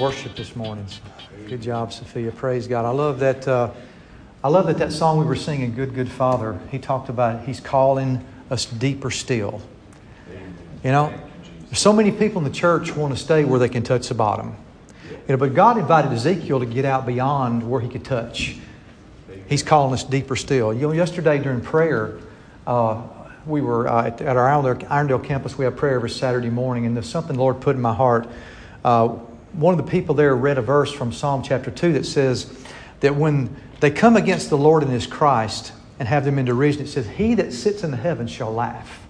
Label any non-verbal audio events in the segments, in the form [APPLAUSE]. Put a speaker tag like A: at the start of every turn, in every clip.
A: Worship this morning. Good job, Sophia. Praise God. I love that. Uh, I love that that song we were singing, "Good Good Father." He talked about He's calling us deeper still. You know, so many people in the church want to stay where they can touch the bottom. You know, but God invited Ezekiel to get out beyond where he could touch. He's calling us deeper still. You know, yesterday during prayer, uh, we were uh, at, at, our Irondale campus. We have prayer every Saturday morning, and there's something the Lord put in my heart. Uh, one of the people there read a verse from Psalm chapter 2 that says that when they come against the Lord and His Christ and have them in derision, it says, He that sits in the heavens shall laugh.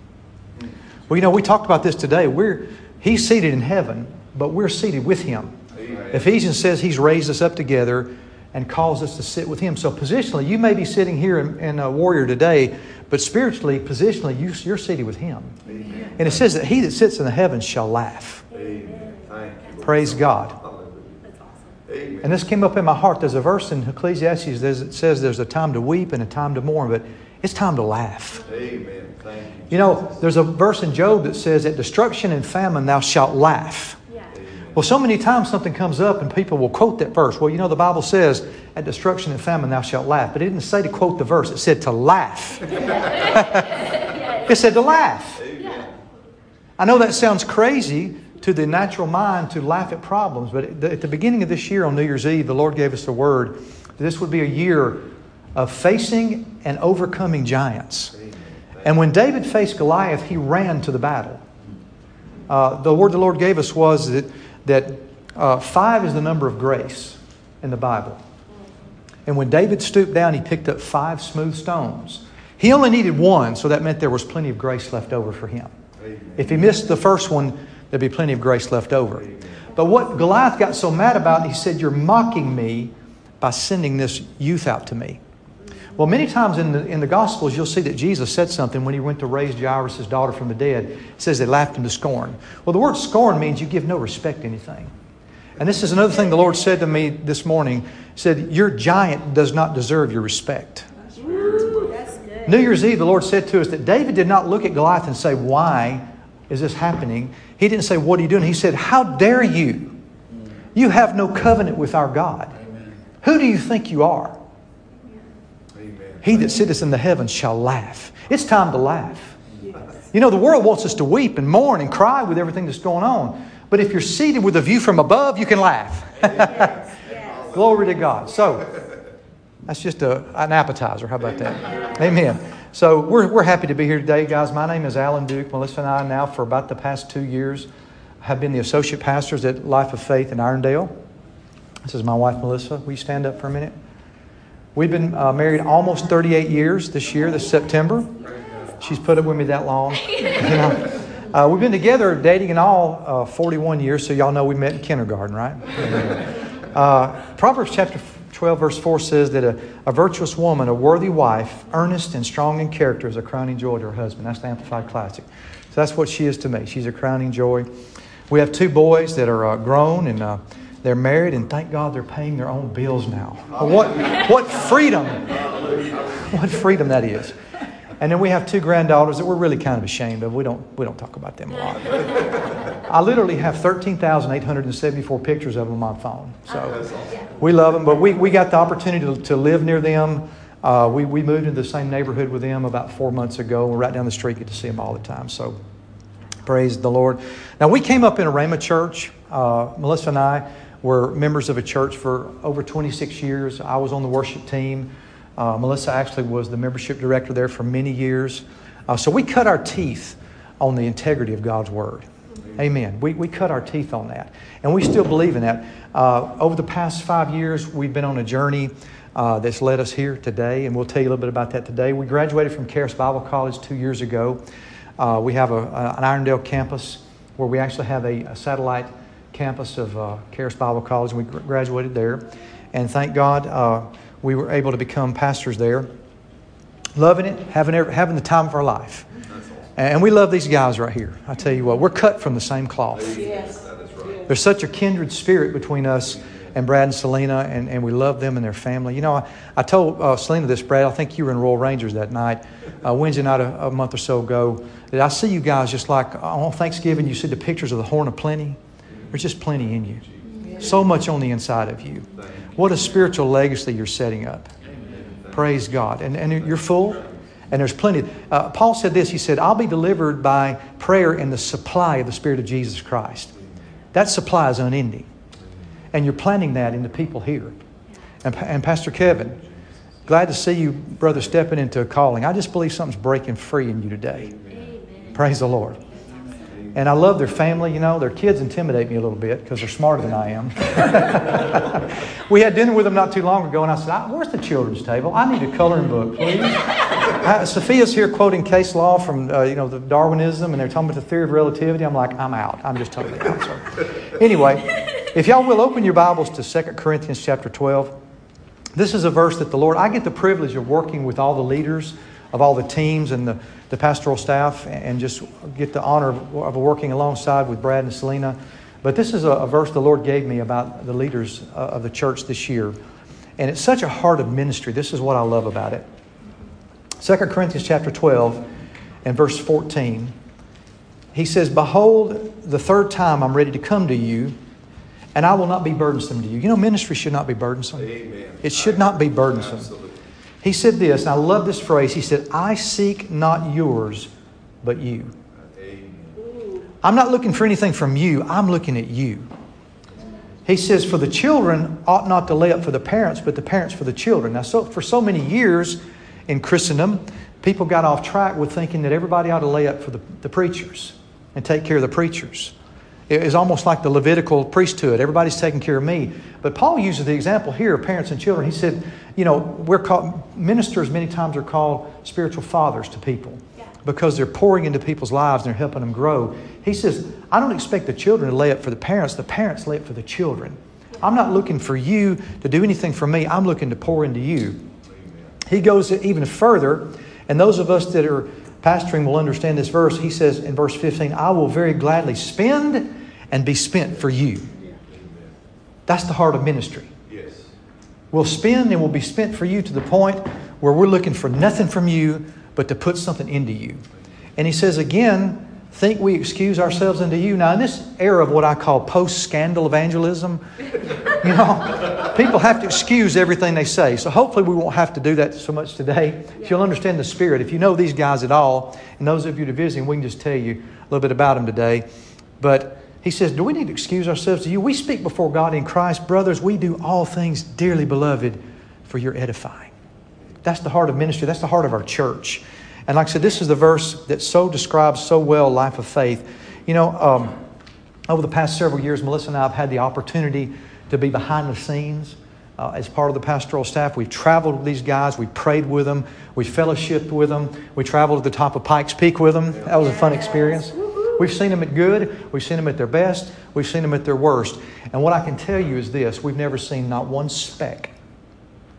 A: Well, you know, we talked about this today. We're, he's seated in heaven, but we're seated with Him. Amen. Ephesians says He's raised us up together and calls us to sit with Him. So, positionally, you may be sitting here in, in a warrior today, but spiritually, positionally, you, are seated with Him. Amen. And it says that He that sits in the heavens shall laugh. Praise God. And this came up in my heart. There's a verse in Ecclesiastes that says there's a time to weep and a time to mourn, but it's time to laugh. Amen. Thank you. You know, there's a verse in Job that says, At destruction and famine thou shalt laugh. Well, so many times something comes up and people will quote that verse. Well, you know, the Bible says, At destruction and famine thou shalt laugh. But it didn't say to quote the verse, it said to laugh. [LAUGHS] it said to laugh. I know that sounds crazy to the natural mind to laugh at problems, but at the beginning of this year on New Year's Eve, the Lord gave us a word that this would be a year of facing and overcoming giants. And when David faced Goliath, he ran to the battle. Uh, the word the Lord gave us was that that uh, five is the number of grace in the Bible. And when David stooped down, he picked up five smooth stones. He only needed one, so that meant there was plenty of grace left over for him. Amen. If he missed the first one, there'd be plenty of grace left over. But what Goliath got so mad about, he said, You're mocking me by sending this youth out to me. Well, many times in the, in the Gospels, you'll see that Jesus said something when he went to raise Jairus' daughter from the dead. It says they laughed him to scorn. Well, the word scorn means you give no respect to anything. And this is another thing the Lord said to me this morning. Said, Your giant does not deserve your respect. New Year's Eve, the Lord said to us that David did not look at Goliath and say, Why is this happening? He didn't say, What are you doing? He said, How dare you? You have no covenant with our God. Who do you think you are? He that sitteth in the heavens shall laugh. It's time to laugh. You know, the world wants us to weep and mourn and cry with everything that's going on. But if you're seated with a view from above, you can laugh. [LAUGHS] Glory to God. So, that's just a, an appetizer. How about that? [LAUGHS] Amen. So, we're, we're happy to be here today, guys. My name is Alan Duke. Melissa and I, now for about the past two years, have been the associate pastors at Life of Faith in Irondale. This is my wife, Melissa. Will you stand up for a minute? We've been uh, married almost 38 years this year, this September. She's put up with me that long. [LAUGHS] You know? uh, we've been together, dating in all, uh, 41 years, so y'all know we met in kindergarten, right? [LAUGHS] Uh, Proverbs chapter 12, verse 4 says that a, a virtuous woman, a worthy wife, earnest and strong in character, is a crowning joy to her husband. That's the Amplified Classic. So that's what she is to me. She's a crowning joy. We have two boys that are uh, grown and uh, they're married, and thank God they're paying their own bills now. What, what freedom! What freedom that is. And then we have two granddaughters that we're really kind of ashamed of. We don't, we don't talk about them a lot. [LAUGHS] I literally have 13,874 pictures of them on my phone. So we love them, but we, we got the opportunity to, to live near them. Uh, we, we moved into the same neighborhood with them about four months ago. We're right down the street, get to see them all the time. So praise the Lord. Now, we came up in a Rhema church, uh, Melissa and I were members of a church for over 26 years. I was on the worship team. Uh, Melissa actually was the membership director there for many years. Uh, so we cut our teeth on the integrity of God's Word. Amen. We, we cut our teeth on that. And we still believe in that. Uh, over the past five years, we've been on a journey uh, that's led us here today, and we'll tell you a little bit about that today. We graduated from Charis Bible College two years ago. Uh, we have a, a, an Irondale campus where we actually have a, a satellite campus of uh, Charis Bible College, and we graduated there. And thank God uh, we were able to become pastors there. Loving it, having, having the time of our life. And we love these guys right here. I tell you what, we're cut from the same cloth. Yes. There's such a kindred spirit between us and Brad and Selena, and, and we love them and their family. You know, I, I told uh, Selena this, Brad, I think you were in Royal Rangers that night, uh, Wednesday night a, a, month or so ago, that I see you guys just like on Thanksgiving, you see the pictures of the Horn of Plenty. There's just plenty in you. So much on the inside of you. What a spiritual legacy you're setting up. Praise God. And, and you're full. And there's plenty. Uh, Paul said this He said, I'll be delivered by prayer and the supply of the Spirit of Jesus Christ. That supply is unending. And you're planting that in the people here. And, and Pastor Kevin, glad to see you, brother, stepping into a calling. I just believe something's breaking free in you today. Praise the Lord. And I love their family. You know, their kids intimidate me a little bit because they're smarter than I am. [LAUGHS] we had dinner with them not too long ago, and I said, Where's the children's table? I need a coloring book, please. uh, Sophia's here quoting case law from, uh, you know, the Darwinism, and they're talking about the theory of relativity. I'm like, I'm out. I'm just totally out. So, anyway, if y'all will open your Bibles to 2 Corinthians chapter 12. This is a verse that the Lord, I get the privilege of working with all the leaders of all the teams and the the pastoral staff and just get the honor of working alongside with Brad and Selena. But this is a, a verse the Lord gave me about the leaders uh, of the church this year. And it's such a heart of ministry. This is what I love about it. 2 Corinthians chapter 12 and verse 14. He says, Behold, the third time I'm ready to come to you, and I will not be burdensome to you. You know, ministry should not be burdensome. Amen. It should not be burdensome. Absolutely. He said this, and I love this phrase. He said, I seek not yours, but you. I'm not looking for anything from you, I'm looking at you. He says, For the children ought not to lay up for the parents, but the parents for the children. Now, so, for so many years in Christendom, people got off track with thinking that everybody ought to lay up for the, the preachers and take care of the preachers. It is almost like the Levitical priesthood. Everybody's taking care of me. But Paul uses the example here of parents and children. He said, you know, we're called, ministers many times are called spiritual fathers to people because they're pouring into people's lives and they're helping them grow. He says, I don't expect the children to lay up for the parents, the parents lay up for the children. I'm not looking for you to do anything for me, I'm looking to pour into you. He goes even further, and those of us that are pastoring will understand this verse. He says in verse 15, I will very gladly spend and be spent for you. That's the heart of ministry. Yes. We'll spend and we'll be spent for you to the point where we're looking for nothing from you but to put something into you. And he says again, think we excuse ourselves into you. Now, in this era of what I call post scandal evangelism, [LAUGHS] you know, people have to excuse everything they say. So hopefully we won't have to do that so much today. If you'll understand the spirit, if you know these guys at all, and those of you that are visiting, we can just tell you a little bit about them today. But he says, Do we need to excuse ourselves to you? We speak before God in Christ. Brothers, we do all things, dearly beloved, for your edifying. That's the heart of ministry. That's the heart of our church. And like I said, this is the verse that so describes so well life of faith. You know, um, over the past several years, Melissa and I have had the opportunity to be behind the scenes uh, as part of the pastoral staff. We've traveled with these guys. We prayed with them. We fellowshipped with them. We traveled to the top of Pikes Peak with them. That was a fun experience. We've seen them at good, we've seen them at their best, we've seen them at their worst. And what I can tell you is this we've never seen not one speck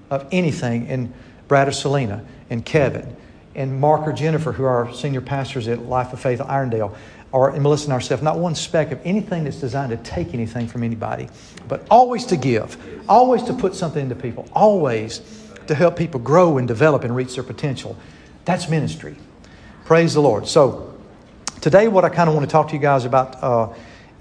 A: of anything in Brad or Selena and Kevin and Mark or Jennifer, who are senior pastors at Life of Faith Irondale, or Melissa and ourselves, not one speck of anything that's designed to take anything from anybody, but always to give, always to put something into people, always to help people grow and develop and reach their potential. That's ministry. Praise the Lord. So, Today, what I kind of want to talk to you guys about uh,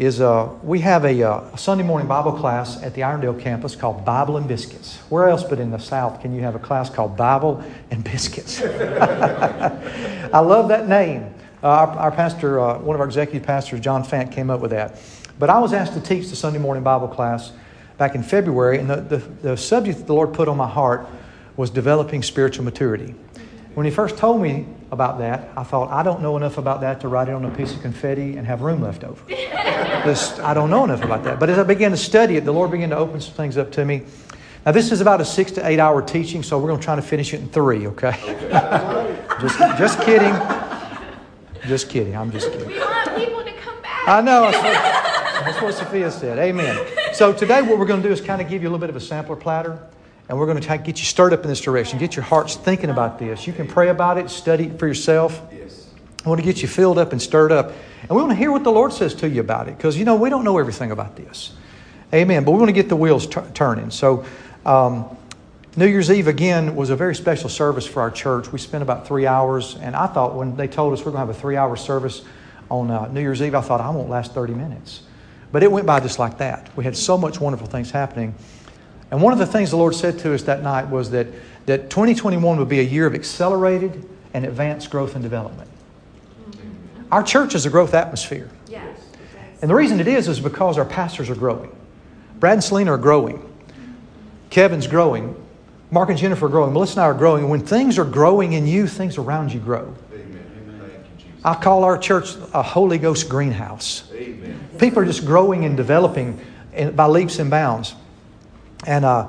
A: is uh, we have a, uh, a, Sunday morning Bible class at the Irondale campus called Bible and Biscuits. Where else but in the South can you have a class called Bible and Biscuits? [LAUGHS] I love that name. Uh, our, our, pastor, uh, one of our executive pastors, John Fant, came up with that. But I was asked to teach the Sunday morning Bible class back in February, and the, the, the subject that the Lord put on my heart was developing spiritual maturity. When he first told me about that, I thought, I don't know enough about that to write it on a piece of confetti and have room left over. [LAUGHS] Just, I don't know enough about that. But as I began to study it, the Lord began to open some things up to me. Now, this is about a six to eight hour teaching, so we're going to try to finish it in three, okay? [LAUGHS] just, just kidding. Just kidding. I'm just kidding.
B: We want people to come back.
A: I know. That's what, that's what Sophia said. Amen. So, today, what we're going to do is kind of give you a little bit of a sampler platter. And we're going to try to get you stirred up in this direction, get your hearts thinking about this. You can pray about it, study it for yourself. Yes. I want to get you filled up and stirred up. And we want to hear what the Lord says to you about it because, you know, we don't know everything about this. Amen. But we want to get the wheels t- turning. So, um, New Year's Eve again was a very special service for our church. We spent about three hours, and I thought when they told us we're going to have a three hour service on uh, New Year's Eve, I thought I won't last 30 minutes. But it went by just like that. We had so much wonderful things happening. And one of the things the Lord said to us that night was that, that 2021 would be a year of accelerated and advanced growth and development. Mm-hmm. Our church is a growth atmosphere.
B: Yes.
A: And the reason it is is because our pastors are growing. Brad and Selena are growing. Kevin's growing. Mark and Jennifer are growing. Melissa and I are growing. And when things are growing in you, things around you grow. Amen. I call our church a Holy Ghost greenhouse.
C: Amen.
A: People are just growing and developing by leaps and bounds. And uh,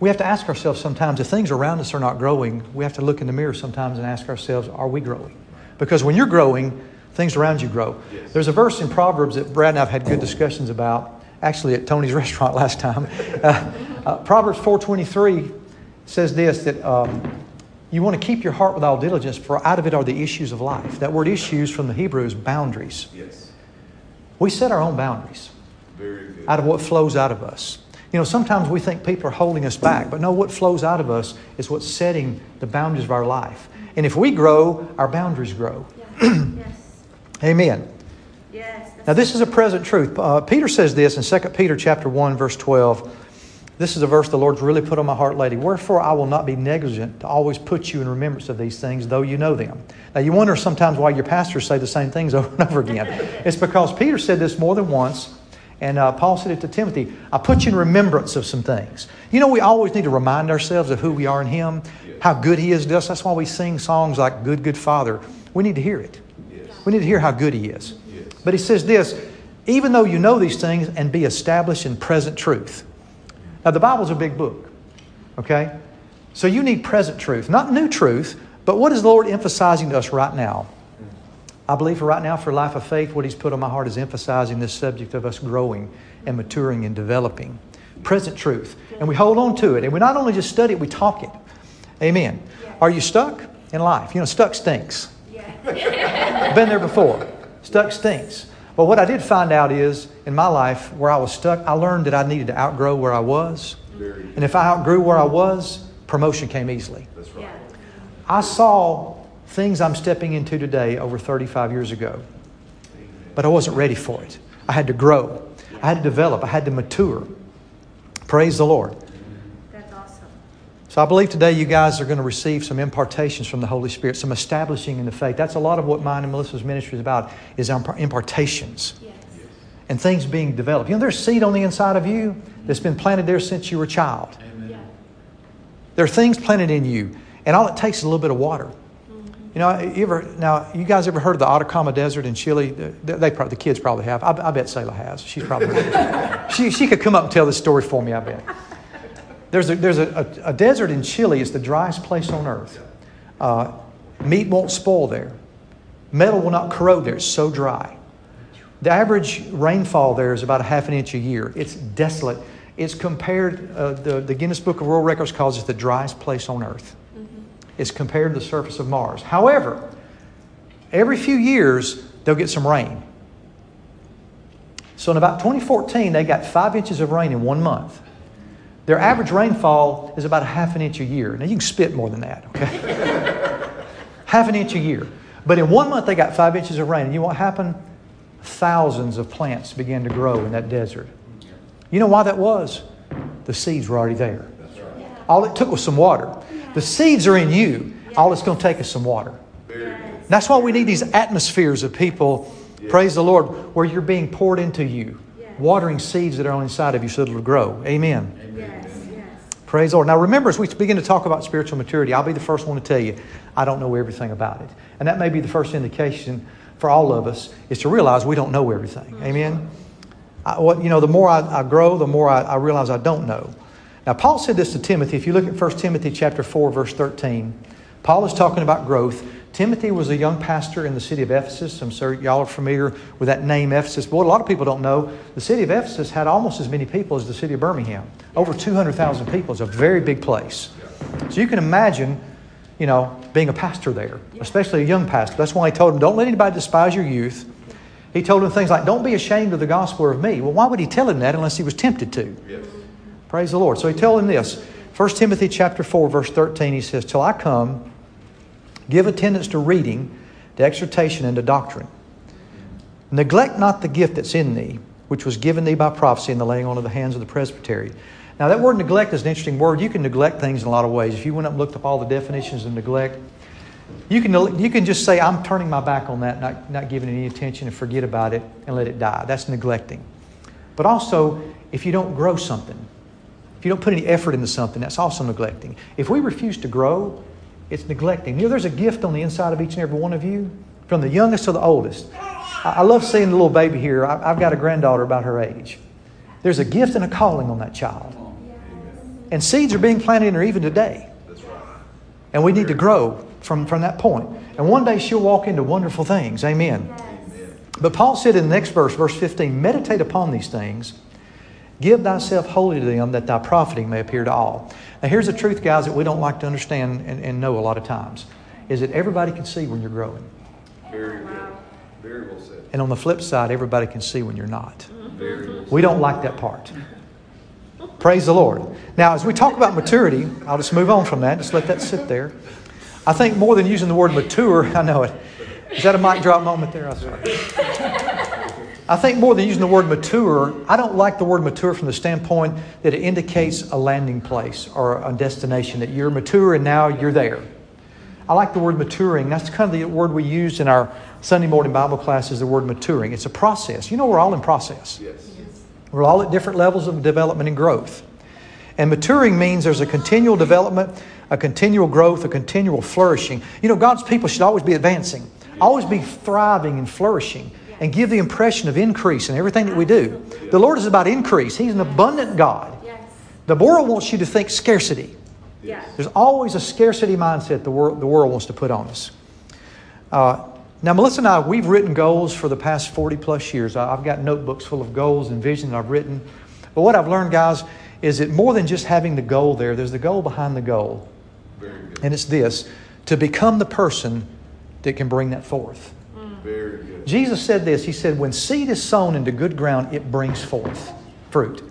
A: we have to ask ourselves sometimes if things around us are not growing, we have to look in the mirror sometimes and ask ourselves, are we growing? Because when you're growing, things around you grow.
C: Yes.
A: There's a verse in Proverbs that Brad and I have had good discussions about, actually at Tony's [LAUGHS] restaurant last time. [LAUGHS] Uh, uh, Proverbs 4.23 says this, that um, you want to keep your heart with all diligence, for out of it are the issues of life. That word issues from the Hebrew is boundaries.
C: Yes.
A: We set our own boundaries
C: Very good.
A: out of what flows out of us. You know, sometimes we think people are holding us back, but no, what flows out of us is what's setting the boundaries of our life. And if we grow, our boundaries grow.
B: Yeah. yes. [CLEARS THROAT]
A: Amen.
B: Yes.
A: Now, this is a present truth. Uh, Peter says this in 2 Peter chapter 1, verse 12. This is a verse the Lord's really put on my heart lately. Wherefore I will not be negligent to always put you in remembrance of these things, though you know them. Now, you wonder sometimes why your pastors say the same things [LAUGHS] over and over again. it's because Peter said this more than once, and uh, Paul said it to Timothy. I put you in remembrance of some things. You know, we always need to remind ourselves of who we are in Him, how good He is to us. That's why we sing songs like Good, Good Father. We need to hear it.
C: Yes.
A: We need to hear how good He is.
C: Yes.
A: But he says this even though you know these things and be established in present truth. Now, the Bible's a big book, okay? So you need present truth, not new truth, but what is the Lord emphasizing to us right now? I believe for right now, for life of faith, what He's put on my heart is emphasizing this subject of us growing and maturing and developing. Present truth. And we hold on to it. And we not only just study it, we talk it. Amen. Are you stuck in life? You know, stuck stinks.
B: Yeah.
A: Been there before. Stuck stinks. But what I did find out is in my life where I was stuck, I learned that I needed to outgrow where I was. And if I outgrew where I was, promotion came easily.
C: That's right.
B: yeah.
A: I saw things I'm stepping into today over 35 years ago, but I wasn't ready for it. I had to grow, I had to develop, I had to mature. Praise the Lord.
B: That's awesome.
A: So I believe today you guys are going to receive some impartations from the Holy Spirit, some establishing in the faith. That's a lot of what mine and Melissa's ministry is about, is impar- impartations
B: Yes.
A: and things being developed. You know, there's seed on the inside of you that's been planted there since you were a child.
B: Yeah.
A: There are things planted in you, and all it takes is a little bit of water. You know, you ever now? You guys ever heard of the Atacama Desert in Chile? They, they probably, the kids probably have. I, I bet Selah has. She's probably [LAUGHS] she she could come up and tell this story for me. I bet. There's a there's a, a, a desert in Chile. It's the driest place on earth. Uh, meat won't spoil there. Metal will not corrode there. It's so dry. The average rainfall there is about a half an inch a year. It's desolate. It's compared, uh, the, the Guinness Book of World Records calls it the driest place on earth. It's compared to the surface of Mars. However, every few years, they'll get some rain. So in about 2014, they got five inches of rain in one month. Their average rainfall is about a half an inch a year. Now, you can spit more than that, okay? [LAUGHS] half an inch a year. But in one month, they got five inches of rain. And you know what happened? Thousands of plants began to grow in that desert. You know why that was? The seeds were already there. All it took was some water. The seeds are in you. All it's going to take is some water. That's why we need these atmospheres of people, praise the Lord, where you're being poured into you, watering seeds that are inside of you so it'll grow. Amen. Praise the Lord. Now remember, as we begin to talk about spiritual maturity, I'll be the first one to tell you, I don't know everything about it. And that may be the first indication for all of us, is to realize we don't know everything. Amen. I, what, you know, the more I, I grow, the more I, I realize I don't know. Now, Paul said this to Timothy. If you look at 1 Timothy chapter 4, verse 13, Paul is talking about growth. Timothy was a young pastor in the city of Ephesus. I'm sure y'all are familiar with that name, Ephesus. But what a lot of people don't know, the city of Ephesus had almost as many people as the city of Birmingham. Over 200,000 people. It's a very big place. So you can imagine, you know, being a pastor there, especially a young pastor. That's why he told him, don't let anybody despise your youth. He told him things like, don't be ashamed of the gospel of me. Well, why would he tell him that unless he was tempted to?
C: Yes.
A: Praise the Lord. So he told him this. 1 Timothy chapter 4, verse 13, he says, Till I come, give attendance to reading, to exhortation, and to doctrine. Neglect not the gift that's in thee, which was given thee by prophecy in the laying on of the hands of the presbytery. Now, that word neglect is an interesting word. You can neglect things in a lot of ways. If you went up and looked up all the definitions of neglect, you can, you can just say, I'm turning my back on that, not, not giving any attention, and forget about it and let it die. That's neglecting. But also, if you don't grow something, if you don't put any effort into something, that's also neglecting. If we refuse to grow, it's neglecting. You know, there's a gift on the inside of each and every one of you, from the youngest to the oldest. I, I love seeing the little baby here. I, I've got a granddaughter about her age. There's a gift and a calling on that child. And seeds are being planted in her even today. And we need to grow from, from that point. And one day she'll walk into wonderful things. Amen. But Paul said in the next verse, verse 15, meditate upon these things, give thyself wholly to them, that thy profiting may appear to all. Now, here's the truth, guys, that we don't like to understand and, and know a lot of times is that everybody can see when you're growing.
C: Very good. Very well said.
A: And on the flip side, everybody can see when you're not.
C: Very well.
A: We don't like that part. Praise the Lord. Now, as we talk about maturity, I'll just move on from that. Just let that sit there. I think more than using the word mature, [LAUGHS] I know it. Is that a mic drop moment there? I'm sorry. I think more than using the word mature, I don't like the word mature from the standpoint that it indicates a landing place or a destination, that you're mature and now you're there. I like the word maturing. That's kind of the word we use in our Sunday morning Bible class is the word maturing. It's a process. You know, we're all in process.
C: Yes.
A: We're all at different levels of development and growth. And maturing means there's a continual development, a continual growth, a continual flourishing. You know, God's people should always be advancing, always be thriving and flourishing, and give the impression of increase in everything that we do. The Lord is about increase, He's an abundant God. The world wants you to think scarcity. There's always a scarcity mindset the world, the world wants to put on us. Uh, now, Melissa and I, we've written goals for the past 40 plus years. I've got notebooks full of goals and vision that I've written. But what I've learned, guys, is that more than just having the goal there, there's the goal behind the goal. And it's this to become the person that can bring that forth. Jesus said this He said, When seed is sown into good ground, it brings forth fruit.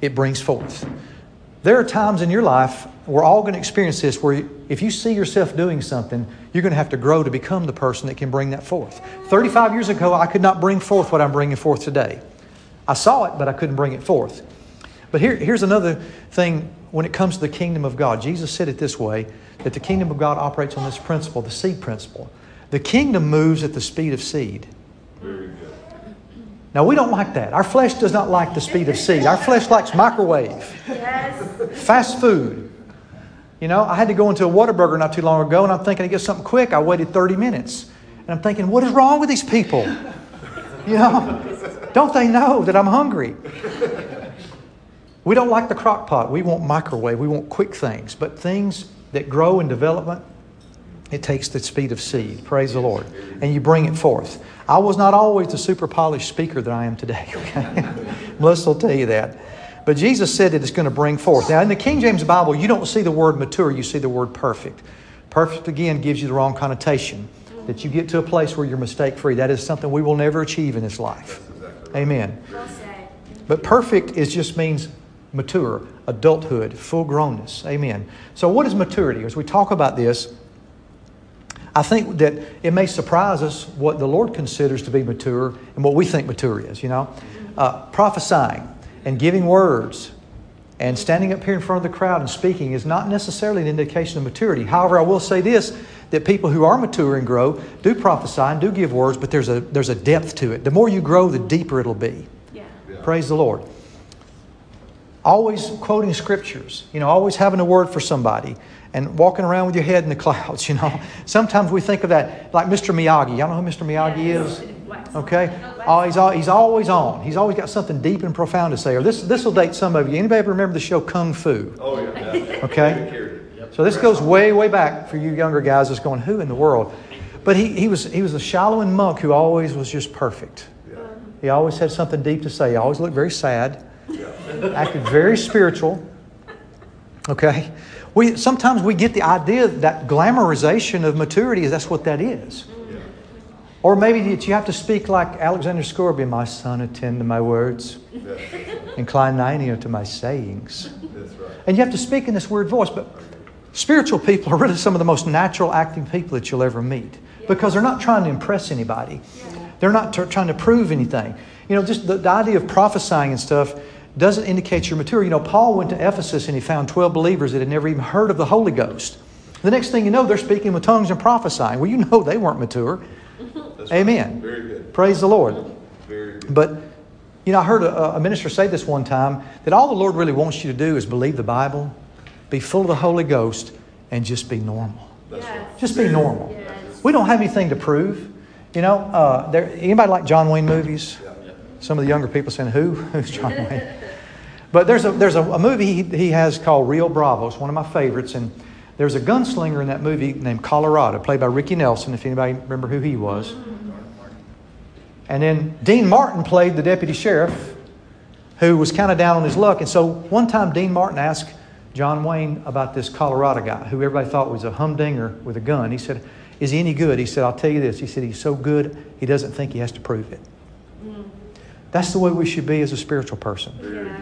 A: It brings forth. There are times in your life, we're all going to experience this, where if you see yourself doing something, you're going to have to grow to become the person that can bring that forth. 35 years ago, I could not bring forth what I'm bringing forth today. I saw it, but I couldn't bring it forth. But here, here's another thing when it comes to the kingdom of God. Jesus said it this way that the kingdom of God operates on this principle, the seed principle. The kingdom moves at the speed of seed.
C: Very good.
A: Now, we don't like that. Our flesh does not like the speed of seed. Our flesh likes microwave,
B: Yes.
A: fast food. You know, I had to go into a Whataburger not too long ago, and I'm thinking to get something quick. I waited 30 minutes. And I'm thinking, what is wrong with these people? You know, don't they know that I'm hungry? We don't like the crock pot. We want microwave. We want quick things. But things that grow in development, it takes the speed of seed. Praise the Lord. And you bring it forth. I was not always the super polished speaker that I am today, [LAUGHS] okay? Melissa will tell you that. But Jesus said that it's going to bring forth. Now, in the King James Bible, you don't see the word mature, you see the word perfect. Perfect, again, gives you the wrong connotation. That you get to a place where you're mistake free. That is something we will never achieve in this life. Amen. But perfect is just means mature, adulthood, full grownness. Amen. So, what is maturity? As we talk about this, I think that it may surprise us what the Lord considers to be mature and what we think mature is. You know, uh, prophesying and giving words and standing up here in front of the crowd and speaking is not necessarily an indication of maturity. However, I will say this that people who are mature and grow do prophesy and do give words, but there's a, there's a depth to it. The more you grow, the deeper it'll be.
B: Yeah.
A: Praise the Lord. Always quoting scriptures, you know, always having a word for somebody and walking around with your head in the [LAUGHS] clouds, you know. Sometimes we think of that like Mr. Miyagi. Y'all know who Mr. Miyagi is? Okay? Oh, he's, al- he's always on. He's always got something deep and profound to say. Or this, this will date some of you. Anybody ever remember the show Kung Fu?
C: Oh, yeah. yeah. [LAUGHS]
A: Okay? So this goes way, way back for you younger guys that's going, who in the world? But he, he, was, he was a Shaolin monk who always was just perfect. He always had something deep to say. He always looked very sad, acted very spiritual. Okay? We, sometimes we get the idea that glamorization of maturity is that's what that is. Or maybe that you have to speak like Alexander Scourby, my son, attend to my words, incline thine ear to my sayings.
C: That's right.
A: And you have to speak in this weird voice, but spiritual people are really some of the most natural acting people that you'll ever meet because they're not trying to impress anybody. They're not t- trying to prove anything. You know, just the, the idea of prophesying and stuff doesn't indicate you're mature. You know, Paul went to Ephesus and he found 12 believers that had never even heard of the Holy Ghost. The next thing you know, they're speaking with tongues and prophesying. Well, you know they weren't mature.
C: That's
A: Amen.
C: right. Very good.
A: Praise the Lord.
C: Very good.
A: But, you know, I heard a, a minister say this one time that all the Lord really wants you to do is believe the Bible, be full of the Holy Ghost, and just be normal.
C: That's right.
B: Yes.
A: Just be normal.
B: Yes.
A: We don't have anything to prove. You know, uh, there, anybody like John Wayne movies?
C: Yeah.
A: Some of the younger people saying, "Who? [LAUGHS] Who's John Wayne?" But there's a there's a, a movie he, he has called Rio Bravo. It's one of my favorites, and there's a gunslinger in that movie named Colorado, played by Ricky Nelson. If anybody remember who he was. And then Dean Martin played the deputy sheriff, who was kind of down on his luck. And so one time Dean Martin asked John Wayne about this Colorado guy, who everybody thought was a humdinger with a gun. He said, "Is he any good?" He said, "I'll tell you this." He said, "He's so good he doesn't think he has to prove it." Mm. That's the way we should be as a spiritual person.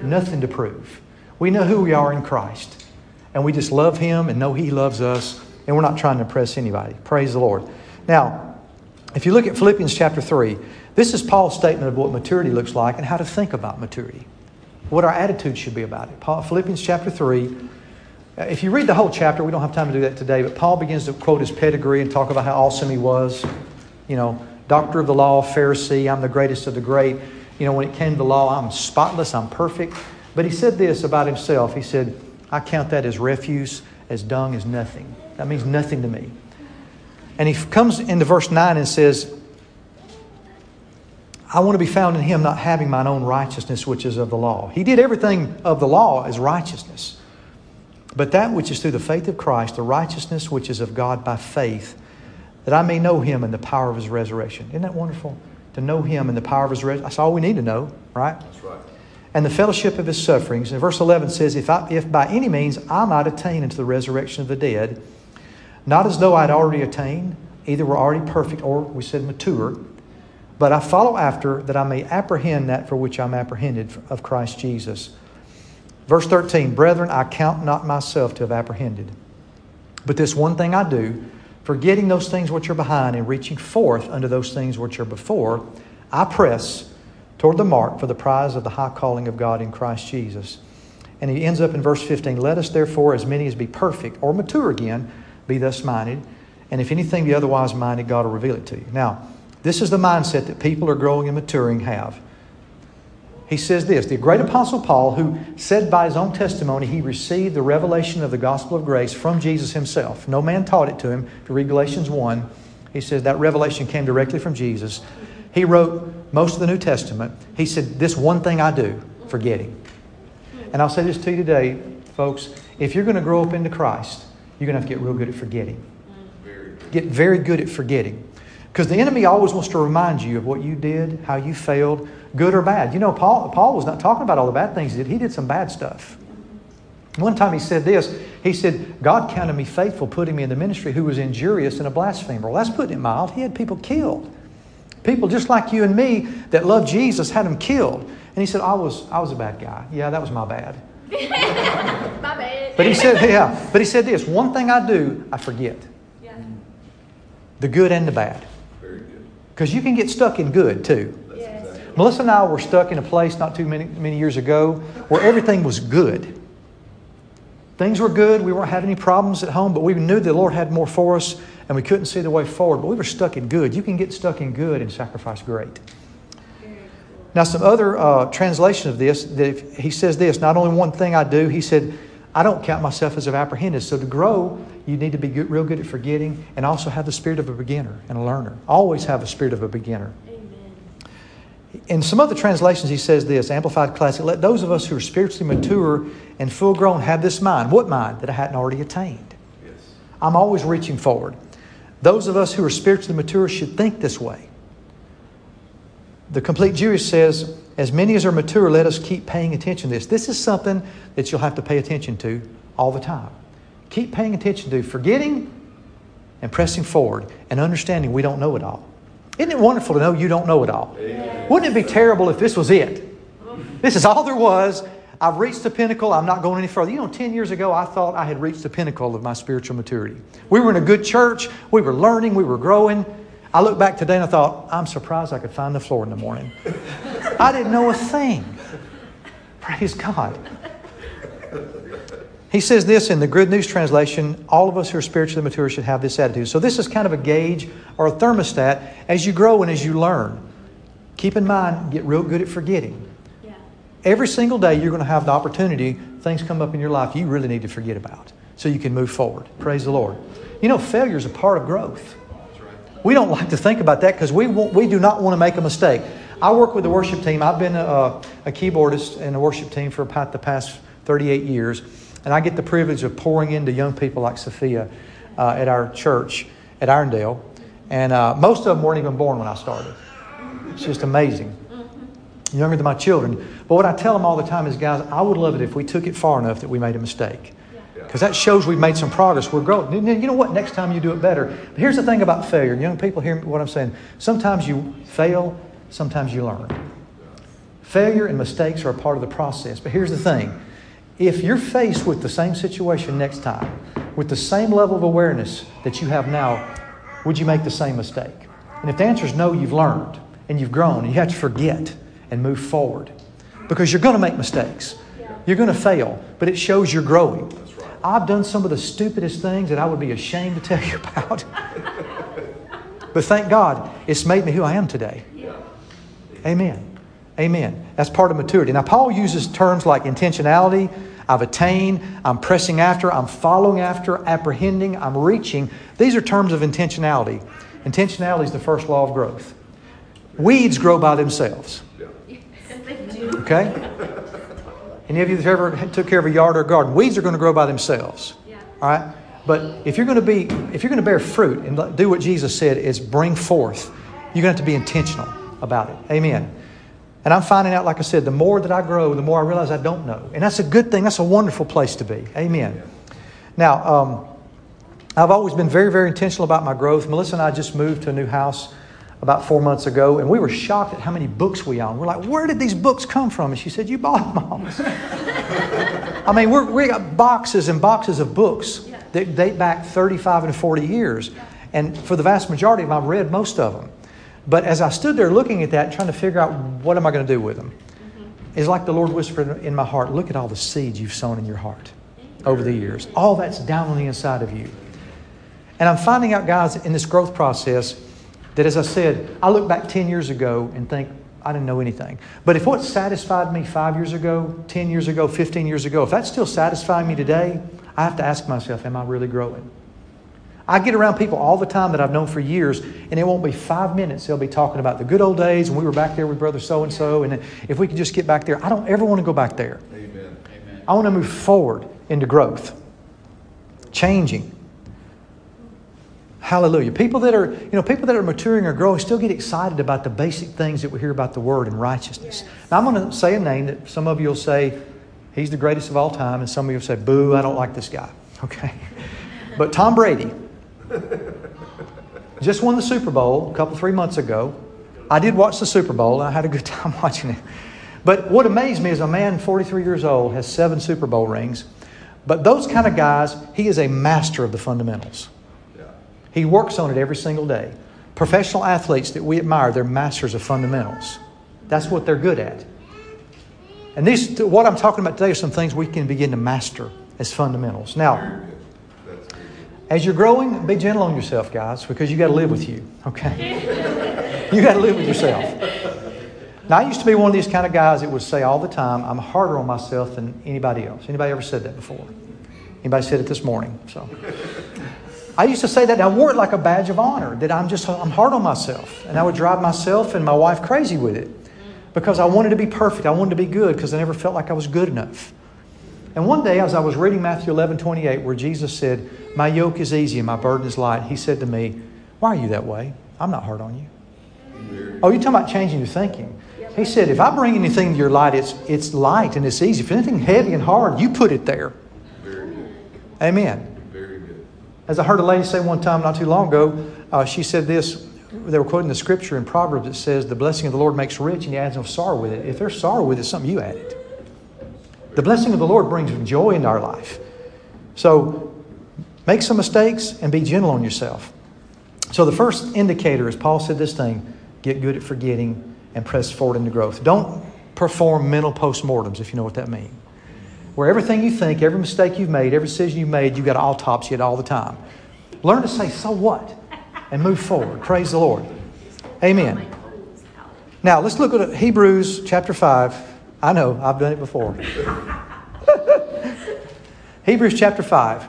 A: Nothing to prove. We know who we are in Christ. And we just love Him and know He loves us. And we're not trying to impress anybody. Praise the Lord. Now, if you look at Philippians chapter 3, this is Paul's statement of what maturity looks like and how to think about maturity. What our attitude should be about it. Paul, Philippians chapter 3. uh, If you read the whole chapter, we don't have time to do that today, but Paul begins to quote his pedigree and talk about how awesome he was. You know, doctor of the law, Pharisee, I'm the greatest of the great. You know, when it came to law, I'm spotless, I'm perfect. But he said this about himself. He said, I count that as refuse, as dung, as nothing. That means nothing to me. And he comes into verse 9 and says, I want to be found in him, not having mine own righteousness, which is of the law. He did everything of the law as righteousness. But that which is through the faith of Christ, the righteousness which is of God by faith, that I may know him in the power of his resurrection. Isn't that wonderful? To know him and the power of his resurrection. That's all we need to know, right?
C: That's right.
A: and the fellowship of his sufferings. And verse 11 says, if, I, if by any means I might attain unto the resurrection of the dead, not as though I'd already attained, either were already perfect or, we said, mature, but I follow after that I may apprehend that for which I'm apprehended of Christ Jesus. Verse 13, Brethren, I count not myself to have apprehended. But this one thing I do, forgetting those things which are behind and reaching forth unto those things which are before, I press toward the mark for the prize of the high calling of God in Christ Jesus. And he ends up in verse 15 Let us therefore, as many as be perfect or mature again, be thus minded. And if anything be otherwise minded, God will reveal it to you. Now, this is the mindset that people are growing and maturing have. He says this The great apostle Paul, who said by his own testimony he received the revelation of the gospel of grace from Jesus himself. No man taught it to him. If you read Galatians 1, he says that revelation came directly from Jesus. He wrote most of the New Testament. He said, This one thing I do, forgetting. And I'll say this to you today, folks. If you're going to grow up into Christ, you're going to have to get real good at forgetting. Get very good at forgetting. Because the enemy always wants to remind you of what you did, how you failed, good or bad. You know, Paul, Paul was not talking about all the bad things he did. He did some bad stuff. One time he said this. He said, God counted me faithful, putting me in the ministry who was injurious and a blasphemer. Well, that's putting it mild. He had people killed. People just like you and me that love Jesus had them killed. And he said, I was, I was a bad guy. Yeah, that was my bad. [LAUGHS]
B: My bad.
A: But he said, yeah, but he said this one thing I do, I forget
B: Yeah.
A: the good and the bad. Because you can get stuck in good too.
B: Yes.
A: Melissa and I were stuck in a place not too many, many years ago where everything was good. Things were good. We weren't having any problems at home, but we knew the Lord had more for us and we couldn't see the way forward. But we were stuck in good. You can get stuck in good and sacrifice great. Now, some other uh, translation of this, that if- he says this not only one thing I do, he said, I don't count myself as of apprehended. So to grow, you need to be good, real good at forgetting and also have the spirit of a beginner and a learner. Always have a spirit of a beginner.
B: Amen.
A: In some other translations, he says this Amplified Classic let those of us who are spiritually mature and full grown have this mind. What mind? That I hadn't already attained.
C: Yes.
A: I'm always reaching forward. Those of us who are spiritually mature should think this way. The complete Jewish says, as many as are mature, let us keep paying attention to this. This is something that you'll have to pay attention to all the time. Keep paying attention to forgetting and pressing forward and understanding we don't know it all. Isn't it wonderful to know you don't know it all?
C: Amen.
A: Wouldn't it be terrible if this was it? This is all there was. I've reached the pinnacle. I'm not going any further. You know, 10 years ago, I thought I had reached the pinnacle of my spiritual maturity. We were in a good church. We were learning. We were growing. I look back today and I thought, I'm surprised I could find the floor in the morning. I didn't know a thing. Praise God. He says this in the Good News Translation all of us who are spiritually mature should have this attitude. So, this is kind of a gauge or a thermostat as you grow and as you learn. Keep in mind, get real good at forgetting.
B: Yeah.
A: Every single day, you're going to have the opportunity, things come up in your life you really need to forget about so you can move forward. Praise the Lord. You know, failure is a part of growth. We don't like to think about that because we, we do not want to make a mistake. I work with the worship team. I've been a, a keyboardist in the worship team for about the past 38 years. And I get the privilege of pouring into young people like Sophia uh, at our church at Irondale. And uh, most of them weren't even born when I started. It's just amazing. Younger than my children. But what I tell them all the time is, guys, I would love it if we took it far enough that we made a mistake. Because that shows we've made some progress. We're growing. You know what? Next time you do it better. But here's the thing about failure. Young people hear what I'm saying. Sometimes you fail, sometimes you learn. Failure and mistakes are a part of the process. But here's the thing if you're faced with the same situation next time, with the same level of awareness that you have now, would you make the same mistake? And if the answer is no, you've learned and you've grown and you have to forget and move forward. Because you're going to make mistakes. You're going to fail, but it shows you're growing. I've done some of the stupidest things that I would be ashamed to tell you [LAUGHS] about. but thank God, it's made me who I am today. Amen. Amen. That's part of maturity. Now, Paul uses terms like intentionality, I've attained, I'm pressing after, I'm following after, apprehending, I'm reaching. These are terms of intentionality. Intentionality is the first law of growth. Weeds grow by themselves. Okay? Any of you that ever took care of a yard or a garden, weeds are going to grow by themselves.
B: Yeah.
A: All right? But if you're going to be, if you're going to bear fruit and do what Jesus said is bring forth, you're going to have to be intentional about it. Amen. And I'm finding out, like I said, the more that I grow, the more I realize I don't know. And that's a good thing. That's a wonderful place to be. Amen. Now, um, I've always been very, very intentional about my growth. Melissa and I just moved to a new house about four months ago, and we were shocked at how many books we own. We're like, where did these books come from? And she said, You bought them all. [LAUGHS] I mean, we're, we got boxes and boxes of books that date back 35 and 40 years. And for the vast majority of them, I've read most of them. But as I stood there looking at that, trying to figure out what am I going to do with them, mm-hmm. it's like the Lord whispered in my heart, Look at all the seeds you've sown in your heart over the years. All that's down on the inside of you. And I'm finding out, guys, in this growth process, that as I said, I look back 10 years ago and think, I didn't know anything. But if what satisfied me five years ago, 10 years ago, 15 years ago, if that's still satisfying me today, I have to ask myself, am I really growing? I get around people all the time that I've known for years, and it won't be five minutes. They'll be talking about the good old days when we were back there with brother so and so, and if we could just get back there. I don't ever want to go back there.
C: Amen. Amen.
A: I want to move forward into growth, changing. Hallelujah. People that are, you know, people that are maturing or growing still get excited about the basic things that we hear about the word and righteousness. Now I'm going to say a name that some of you will say, he's the greatest of all time, and some of you will say, boo, I don't like this guy. [LAUGHS] Okay. But Tom Brady just won the Super Bowl a couple, three months ago. I did watch the Super Bowl. I had a good [LAUGHS] time watching it. But what amazed me is a man 43 years old has seven Super Bowl rings. But those kind of guys, he is a master of the fundamentals. He works on it every single day. Professional athletes that we admire, they're masters of fundamentals. That's what they're good at. And these, what I'm talking about today are some things we can begin to master as fundamentals. Now, as you're growing, be gentle on yourself, guys, because you got to live with you. Okay, [LAUGHS] you got to live with yourself. Now, I used to be one of these kind of guys that would say all the time, "I'm harder on myself than anybody else." Anybody ever said that before? Anybody said it this morning? So, I used to say that. I wore it like a badge of honor that I'm just I'm hard on myself, and I would drive myself and my wife crazy with it because I wanted to be perfect. I wanted to be good because I never felt like I was good enough. And one day, as I was reading Matthew 11 28, where Jesus said, My yoke is easy and my burden is light, he said to me, Why are you that way? I'm not hard on you. Oh, you're talking about changing your thinking. He said, If I bring anything to your light, it's, it's light and it's easy. If anything heavy and hard, you put it there. Amen. As I heard a lady say one time not too long ago, uh, she said this. They were quoting the scripture in Proverbs that says, The blessing of the Lord makes rich and he adds no sorrow with it. If there's sorrow with it, something you added. The blessing of the Lord brings joy into our life. So make some mistakes and be gentle on yourself. So the first indicator is Paul said this thing get good at forgetting and press forward into growth. Don't perform mental postmortems, if you know what that means. Where everything you think, every mistake you've made, every decision you've made, you've got to autopsy it all the time. Learn to say, so what? And move forward. Praise the Lord. Amen. Now, let's look at Hebrews chapter 5. I know, I've done it before. [LAUGHS] Hebrews chapter 5.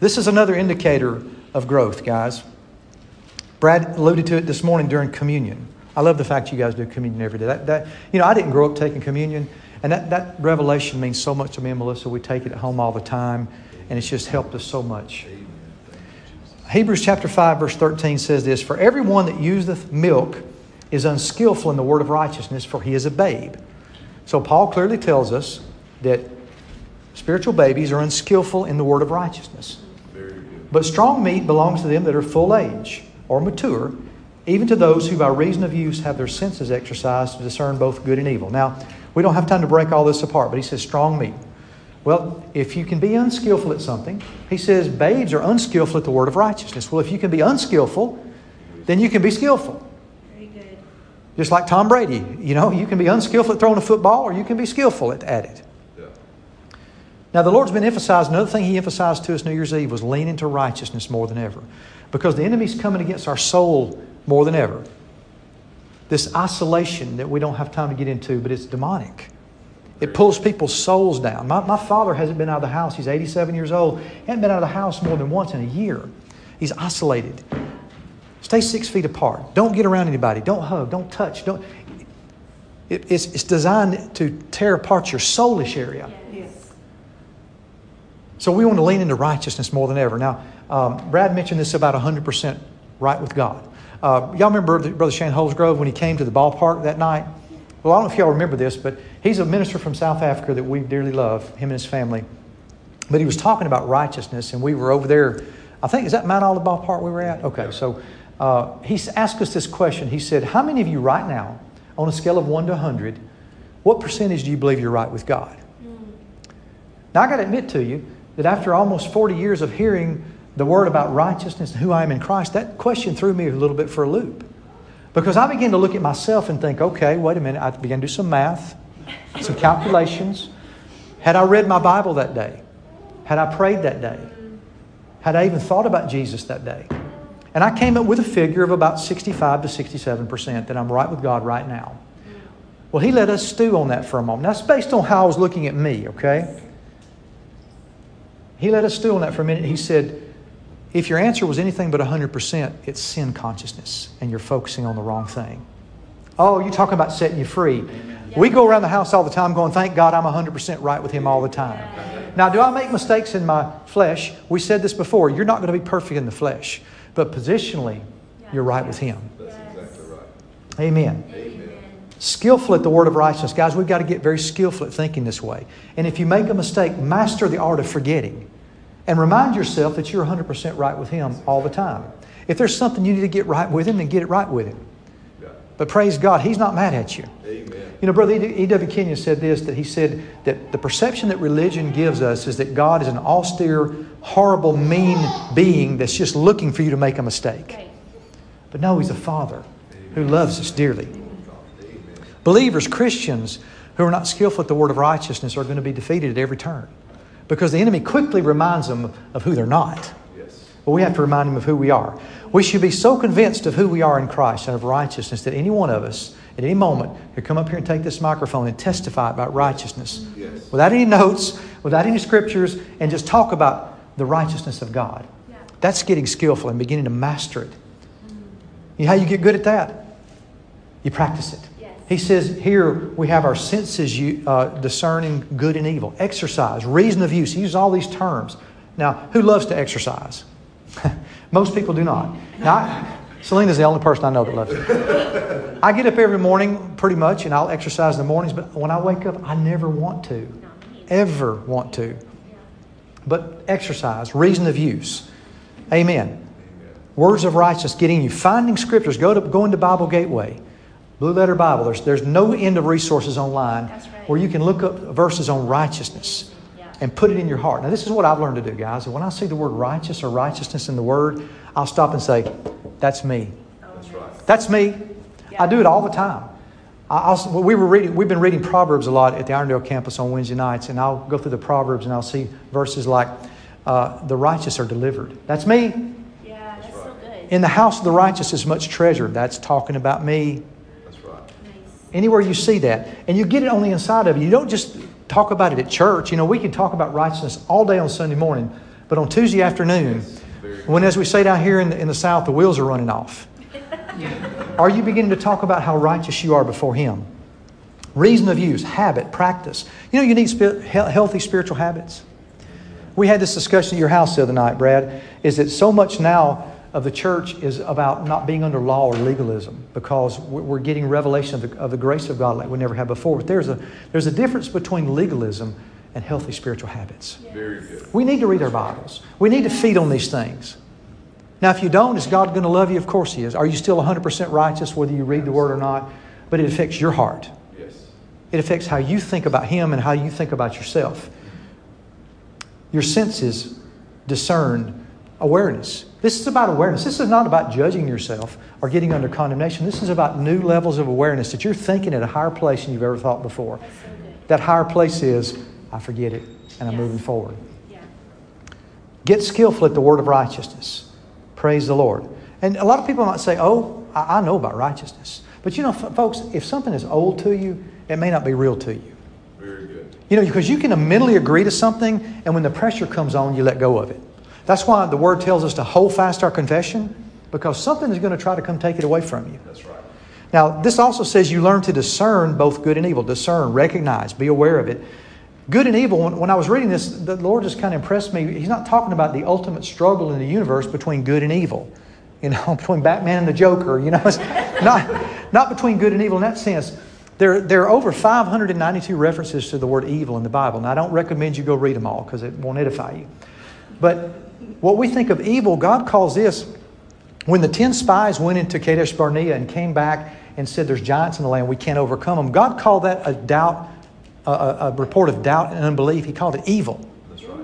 A: This is another indicator of growth, guys. Brad alluded to it this morning during communion. I love the fact you guys do communion every day. That, that, you know, I didn't grow up taking communion, and that, that revelation means so much to me and Melissa. We take it at home all the time, and it's just helped us so much. Hebrews chapter 5, verse 13 says this For everyone that useth milk is unskillful in the word of righteousness, for he is a babe. So Paul clearly tells us that spiritual babies are unskillful in the word of righteousness. But strong meat belongs to them that are full age or mature, even to those who by reason of use have their senses exercised to discern both good and evil. Now, we don't have time to break all this apart, but he says strong meat. Well, if you can be unskillful at something, he says babes are unskillful at the word of righteousness. Well, if you can be unskillful, then you can be skillful.
B: Very good.
A: Just like Tom Brady, you know, you can be unskillful at throwing a football or you can be skillful at, at it.
C: Yeah.
A: Now, the Lord's been emphasized, another thing He emphasized to us New Year's Eve was lean into righteousness more than ever. Because the enemy's coming against our soul more than ever. This isolation that we don't have time to get into, but it's demonic. It pulls people's souls down. My, my father hasn't been out of the house. He's 87 years old. He hasn't been out of the house more than once in a year. He's isolated. Stay six feet apart. Don't get around anybody. Don't hug. Don't touch. Don't. It, it's, it's designed to tear apart your soulish area.
B: Yes.
A: So we want to lean into righteousness more than ever. Now, um, Brad mentioned this about 100% right with God. Uh, y'all remember Brother Shane Holsgrove when he came to the ballpark that night? Well, I don't know if y'all remember this, but he's a minister from South Africa that we dearly love, him and his family. But he was talking about righteousness, and we were over there. I think, is that Mount Olive Ballpark we were at? Okay, so uh, he asked us this question. He said, How many of you right now, on a scale of 1 to 100, what percentage do you believe you're right with God? Now, I got to admit to you that after almost 40 years of hearing the word about righteousness and who I am in Christ, that question threw me a little bit for a loop. Because I began to look at myself and think, okay, wait a minute. I began to do some math, some calculations. Had I read my Bible that day? Had I prayed that day? Had I even thought about Jesus that day? And I came up with a figure of about 65 to 67% that I'm right with God right now. Well, he let us stew on that for a moment. That's based on how I was looking at me, okay? He let us stew on that for a minute. He said, if your answer was anything but 100%, it's sin consciousness and you're focusing on the wrong thing. Oh, you're talking about setting you free. We go around the house all the time going, thank God I'm 100% right with Him all the time. Now, do I make mistakes in my flesh? We said this before. You're not going to be perfect in the flesh, but positionally, you're right with Him.
C: That's exactly right.
A: Amen.
C: Amen.
A: Skillful at the word of righteousness. Guys, we've got to get very skillful at thinking this way. And if you make a mistake, master the art of forgetting. And remind yourself that you're 100% right with Him all the time. If there's something you need to get right with Him, then get it right with Him. But praise God, He's not mad at you.
C: Amen.
A: You know, Brother E.W. Kenyon said this that he said that the perception that religion gives us is that God is an austere, horrible, mean being that's just looking for you to make a mistake. But no, He's a Father who loves us dearly. Believers, Christians who are not skillful at the word of righteousness are going to be defeated at every turn because the enemy quickly reminds them of who they're not.
C: Yes.
A: But we have to remind them of who we are. We should be so convinced of who we are in Christ and of righteousness that any one of us, at any moment, could come up here and take this microphone and testify about righteousness
C: Yes.
A: without any notes, without any scriptures, and just talk about the righteousness of God.
B: Yeah.
A: That's getting skillful and beginning to master it. You know how you get good at that? You practice it. He says here we have our senses uh, discerning good and evil, exercise, reason of use. He uses all these terms. Now, who loves to exercise? [LAUGHS] Most people do not. Now, I, Selena's the only person I know that loves it. I get up every morning pretty much and I'll exercise in the mornings, but when I wake up, I never want to, ever want to. But exercise, reason of use. Amen. Words of righteousness, getting you finding scriptures. Go to go into Bible Gateway, Blue Letter Bible. There's there's no end of resources online
B: right.
A: where you can look up verses on righteousness
B: Yeah.
A: and put it in your heart. Now this is what I've learned to do, guys. When I see the word righteous or righteousness in the Word, I'll stop and say, That's me.
C: That's right.
A: That's me. I do it all the time. I, I'll, well, we were reading, we've been reading Proverbs a lot at the Irondale campus on Wednesday nights, and I'll go through the Proverbs and I'll see verses like, uh, the righteous are delivered. That's me.
B: Yeah, that's so good.
A: In the house of the righteous is much treasure. That's talking about me.
C: That's right.
B: Nice.
A: Anywhere you see that. And you get it on the inside of you. You don't just talk about it at church. You know, we can talk about righteousness all day on Sunday morning, but on Tuesday afternoon, when, as we say down here in the, in the South, the wheels are running off, [LAUGHS] are you beginning to talk about how righteous you are before Him? Reason of use, habit, practice. You know, you need healthy spiritual habits. We had this discussion at your house the other night, Brad, is that so much now of the church is about not being under law or legalism because we- we're getting revelation of the, of the grace of God like we never had before. But there's a, there's a difference between legalism and healthy spiritual habits.
C: Very good.
A: We need to read our Bibles. We need to feed on these things. Now, if you don't, is God going to love you? Of course He is. Are you still 100% righteous whether you read the Word or not? But it affects your heart.
C: Yes.
A: It affects how you think about Him and how you think about yourself. Your senses discern awareness. This is about awareness. This is not about judging yourself or getting under condemnation. This is about new levels of awareness that you're thinking at a higher place than you've ever thought before.
B: So.
A: That higher place is, I forget it and I'm
B: Yes.
A: moving forward.
B: Yeah.
A: Get skillful at the word of righteousness. Praise the Lord. And a lot of people might say, Oh, I, I know about righteousness. But you know, f- folks, if something is old to you, it may not be real to you.
C: Very good.
A: You know, because you can mentally agree to something, and when the pressure comes on, you let go of it. That's why the Word tells us to hold fast our confession, because something is going to try to come take it away from you.
C: That's right.
A: Now, this also says you learn to discern both good and evil. Discern, recognize, be aware of it. Good and evil, when, when I was reading this, the Lord just kind of impressed me. He's not talking about the ultimate struggle in the universe between good and evil, you know, [LAUGHS] between Batman and the Joker, you know, it's [LAUGHS] not, not between good and evil in that sense. There, there are over 592 references to the word evil in the Bible. Now, I don't recommend you go read them all because it won't edify you. But what we think of evil, God calls this when the 10 spies went into Kadesh Barnea and came back and said, There's giants in the land, we can't overcome them, God called that a doubt, a, a, report of doubt and unbelief. He called it evil.
C: That's right.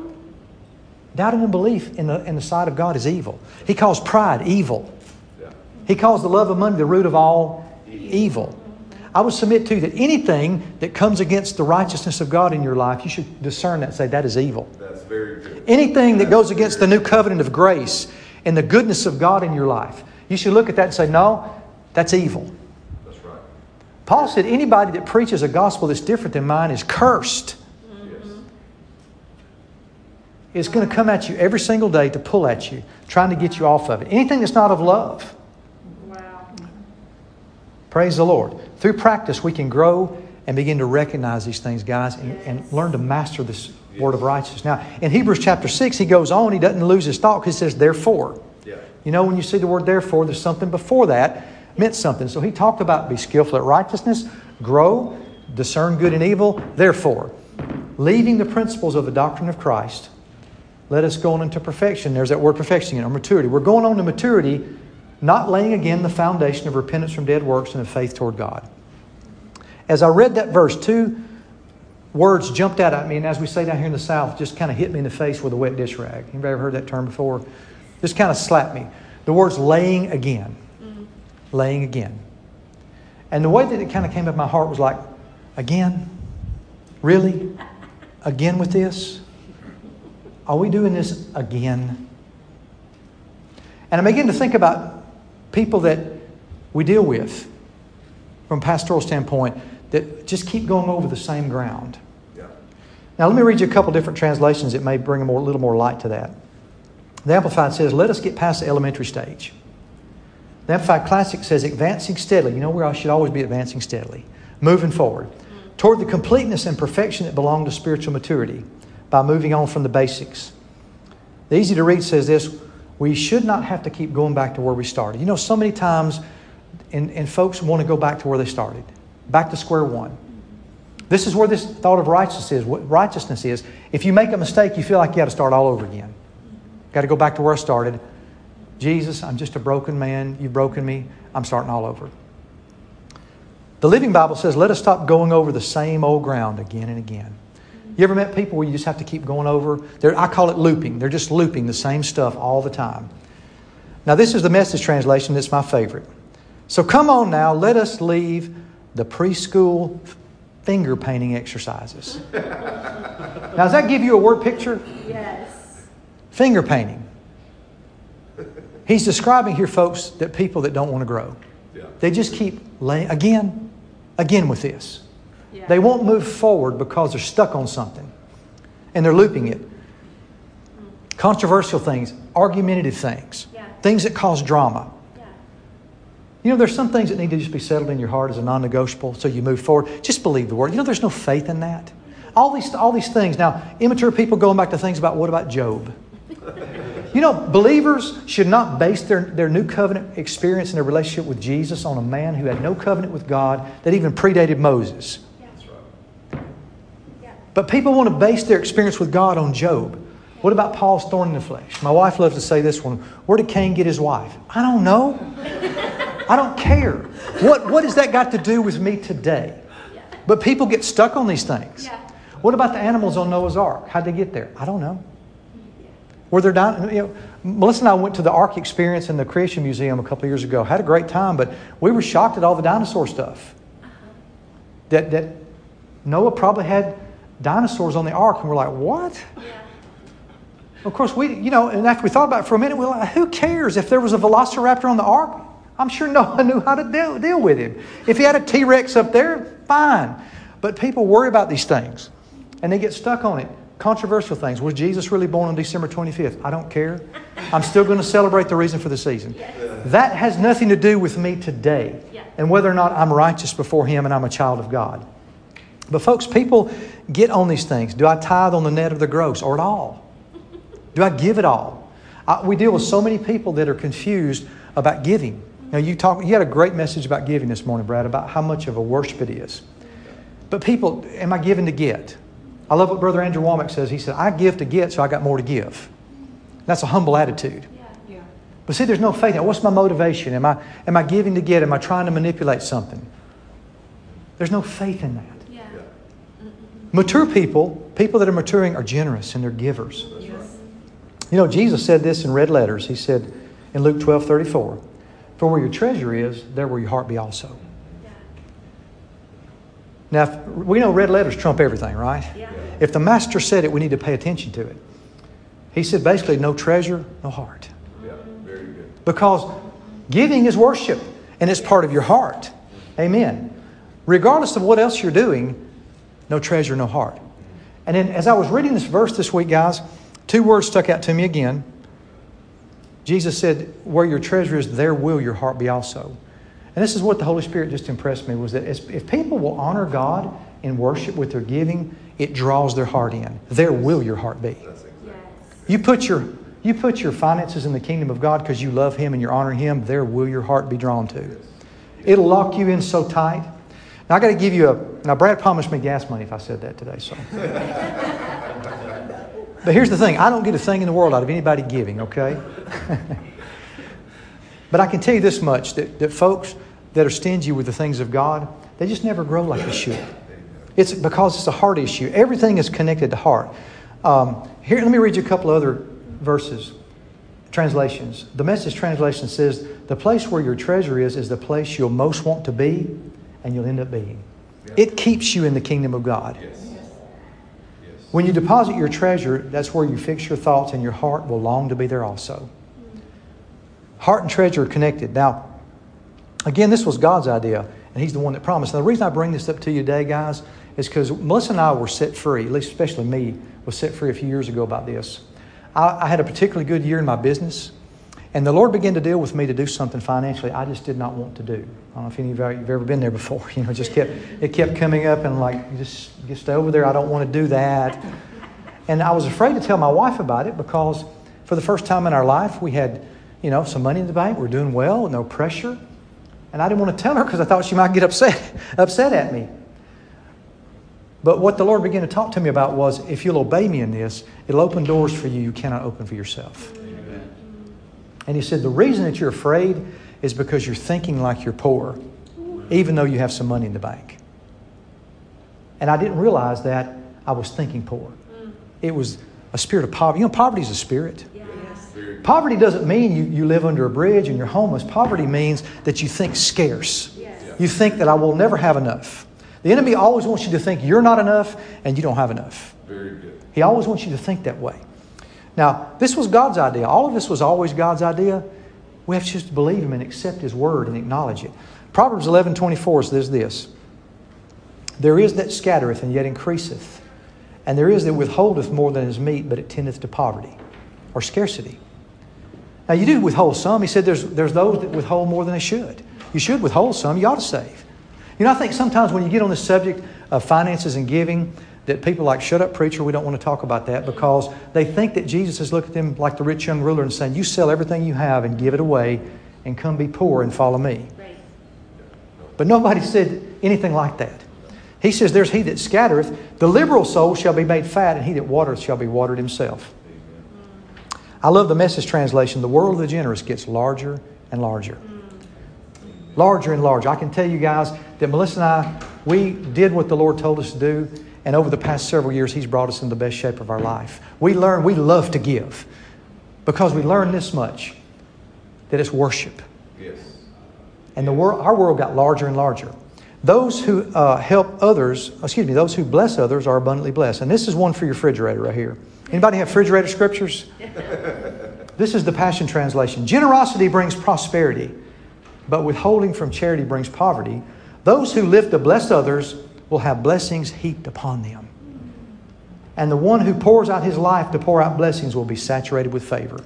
A: Doubt and unbelief in the, in the sight of God is evil. He calls pride evil.
C: Yeah.
A: He calls the love of money the root of all evil. I would submit to you that anything that comes against the righteousness of God in your life, you should discern that and say, That is evil.
C: That's very good.
A: Anything that goes against the new covenant of grace and the goodness of God in your life, you should look at that and say, No, that's evil.
C: That's right.
A: Paul said, Anybody that preaches a gospel that's different than mine is cursed.
C: Yes.
A: It's going to come at you every single day to pull at you, trying to get you off of it. Anything that's not of love. Praise the Lord. Through practice, we can grow and begin to recognize these things, guys, and, and learn to master this word of righteousness. Now, in Hebrews chapter 6, he goes on, he doesn't lose his thought because he says, therefore.
C: Yeah.
A: You know, when you see the word therefore, there's something before that meant something. So he talked about be skillful at righteousness, grow, discern good and evil. Therefore, leaving the principles of the doctrine of Christ, let us go on into perfection. There's that word perfection again, or maturity. We're going on to maturity, not laying again the foundation of repentance from dead works and of faith toward God. As I read that verse, two words jumped out at me, and as we say down here in the South, just kind of hit me in the face with a wet dish rag. Anybody ever heard that term before? Just kind of slapped me. The words laying again. Mm-hmm. Laying again. And the way that it kind of came up my heart was like, again? Really? Again with this? Are we doing this again? And I begin to think about people that we deal with from a pastoral standpoint that just keep going over the same ground.
C: Yeah.
A: Now, let me read you a couple different translations that may bring a more, little more light to that. The Amplified says, Let us get past the elementary stage. The Amplified Classic says, Advancing steadily. You know where I should always be advancing steadily. Moving forward toward the completeness and perfection that belong to spiritual maturity by moving on from the basics. The easy to read says this We should not have to keep going back to where we started. You know, so many times, and, and folks want to go back to where they started, back to square one. This is where this thought of righteousness is. What righteousness is. If you make a mistake, you feel like you got to start all over again. Got to go back to where I started. Jesus, I'm just a broken man. You've broken me. I'm starting all over. The Living Bible says, let us stop going over the same old ground again and again. You ever met people where you just have to keep going over? They're, I call it looping. They're just looping the same stuff all the time. Now, this is the message translation, that's my favorite. So come on now, let us leave the preschool finger painting exercises. [LAUGHS] now, does that give you a word picture?
B: Yes.
A: Finger painting. He's describing here, folks, that people that don't want to grow.
C: Yeah.
A: They just keep laying, again, again with this.
B: Yeah.
A: They won't move forward because they're stuck on something and they're looping it. Controversial things, argumentative things,
B: Yeah.
A: things that cause drama.
B: Yeah.
A: You know, there's some things that need to just be settled in your heart as a non negotiable so you move forward. Just believe the word. You know, there's no faith in that. All these, all these things. Now, immature people going back to things about what about Job? [LAUGHS] You know, believers should not base their, their new covenant experience and their relationship with Jesus on a man who had no covenant with God that even predated Moses.
C: That's right.
B: Yeah.
A: But people want to base their experience with God on Job. What about Paul's thorn in the flesh? My wife loves to say this one. Where did Cain get his wife? I don't know. I don't care. What, what has that got to do with me today? But people get stuck on these things.
B: Yeah.
A: What about the animals on Noah's Ark? How'd they get there? I don't know. Were there di- you know, Melissa and I went to the Ark Experience in the Creation Museum a couple years ago. Had a great time, but we were shocked at all the dinosaur stuff. Uh-huh. That, that Noah probably had dinosaurs on the ark, and we're like, what?
B: Yeah.
A: Of course, we, you know, and after we thought about it for a minute, we we're like, who cares if there was a velociraptor on the ark? I'm sure no one knew how to deal, deal with him. If he had a T Rex up there, fine. But people worry about these things and they get stuck on it. Controversial things. Was Jesus really born on December 25th? I don't care. I'm still going to celebrate the reason for the season. That has nothing to do with me today and whether or not I'm righteous before Him and I'm a child of God. But, folks, people get on these things. Do I tithe on the net or the gross or at all? Do I give it all? I, we deal with so many people that are confused about giving. Now, you, talk, you had a great message about giving this morning, Brad, about how much of a worship it is. But people, am I giving to get? I love what Brother Andrew Wommack says. He said, I give to get, so I got more to give. That's a humble attitude.
B: Yeah.
D: Yeah.
A: But see, there's no faith. What's my motivation? Am I, am I giving to get? Am I trying to manipulate something? There's no faith in that. Mature people, people that are maturing, are generous and they're givers.
C: Right.
A: You know, Jesus said this in red letters. He said in Luke 12 34, For where your treasure is, there will your heart be also.
B: Yeah.
A: Now, we know red letters trump everything, right?
B: Yeah.
A: If the Master said it, we need to pay attention to it. He said basically, no treasure, no heart.
C: Yeah. Very good.
A: Because giving is worship and it's part of your heart. Amen. Regardless of what else you're doing, no treasure, no heart. And then as I was reading this verse this week, guys, two words stuck out to me again. Jesus said, Where your treasure is, there will your heart be also. And this is what the Holy Spirit just impressed me was that if people will honor God in worship with their giving, it draws their heart in. There will your heart be.
C: That's exactly.
B: Yes.
A: You put your you put your finances in the kingdom of God because you love Him and you're honoring Him. There will your heart be drawn to. It'll lock you in so tight. Now I got to give you a. Now Brad promised me gas money if I said that today. So, but here's the thing: I don't get a thing in the world out of anybody giving. Okay. [LAUGHS] but I can tell you this much: that, that folks that are stingy with the things of God, they just never grow like they should. It's because it's a heart issue. Everything is connected to heart. Um, here, let me read you a couple other verses, translations. The message translation says, The place where your treasure is, is the place you'll most want to be, and you'll end up being. It keeps you in the kingdom of God.
C: Yes. Yes.
A: When you deposit your treasure, that's where you fix your thoughts, and your heart will long to be there also. Mm-hmm. Heart and treasure are connected. Now, again, this was God's idea, and He's the one that promised. Now, the reason I bring this up to you today, guys, is because Melissa and I were set free, at least especially me, was set free a few years ago about this. I, I had a particularly good year in my business, and the Lord began to deal with me to do something financially I just did not want to do. I don't know if any of you have ever been there before. [LAUGHS] You know, it just kept it kept coming up, and like, just stay over there. I don't want to do that. And I was afraid to tell my wife about it because for the first time in our life, we had, you know, some money in the bank. We're doing well, no pressure. And I didn't want to tell her because I thought she might get upset, [LAUGHS] upset at me. But what the Lord began to talk to me about was if you'll obey me in this, it'll open doors for you you cannot open for yourself. And He said, the reason that you're afraid is because you're thinking like you're poor, even though you have some money in the bank. And I didn't realize that I was thinking poor. Mm. It was a spirit of poverty. You know, poverty is a spirit.
B: Yes.
A: Poverty doesn't mean you, you live under a bridge and you're homeless. Poverty means that you think scarce.
B: Yes.
A: You think that I will never have enough. The enemy always wants you to think you're not enough and you don't have enough.
C: Very good.
A: He always wants you to think that way. Now, this was God's idea. All of this was always God's idea. We have to just believe Him and accept His word and acknowledge it. Proverbs 11 24 says this There is that scattereth and yet increaseth, and there is that withholdeth more than is meet, but it tendeth to poverty or scarcity. Now, you do withhold some. He said there's, there's those that withhold more than they should. You should withhold some. You ought to save. You know, I think sometimes when you get on the subject of finances and giving, that people like, shut up, preacher, we don't want to talk about that because they think that Jesus has looked at them like the rich young ruler and saying, You sell everything you have and give it away and come be poor and follow me.
B: Right.
A: But nobody said anything like that. He says, There's he that scattereth, the liberal soul shall be made fat, and he that watereth shall be watered himself. I love the message translation. The world of the generous gets larger and larger. Larger and larger. I can tell you guys that Melissa and I, we did what the Lord told us to do, and over the past several years, He's brought us in the best shape of our life. We learn, we love to give because we learn this much that it's worship.
C: Yes.
A: And the world, our world got larger and larger. Those who uh, help others, excuse me, those who bless others are abundantly blessed. And this is one for your refrigerator right here. Anybody have refrigerator scriptures? [LAUGHS] This is the Passion Translation. Generosity brings prosperity, but withholding from charity brings poverty. Those who live to bless others will have blessings heaped upon them. And the one who pours out his life to pour out blessings will be saturated with favor.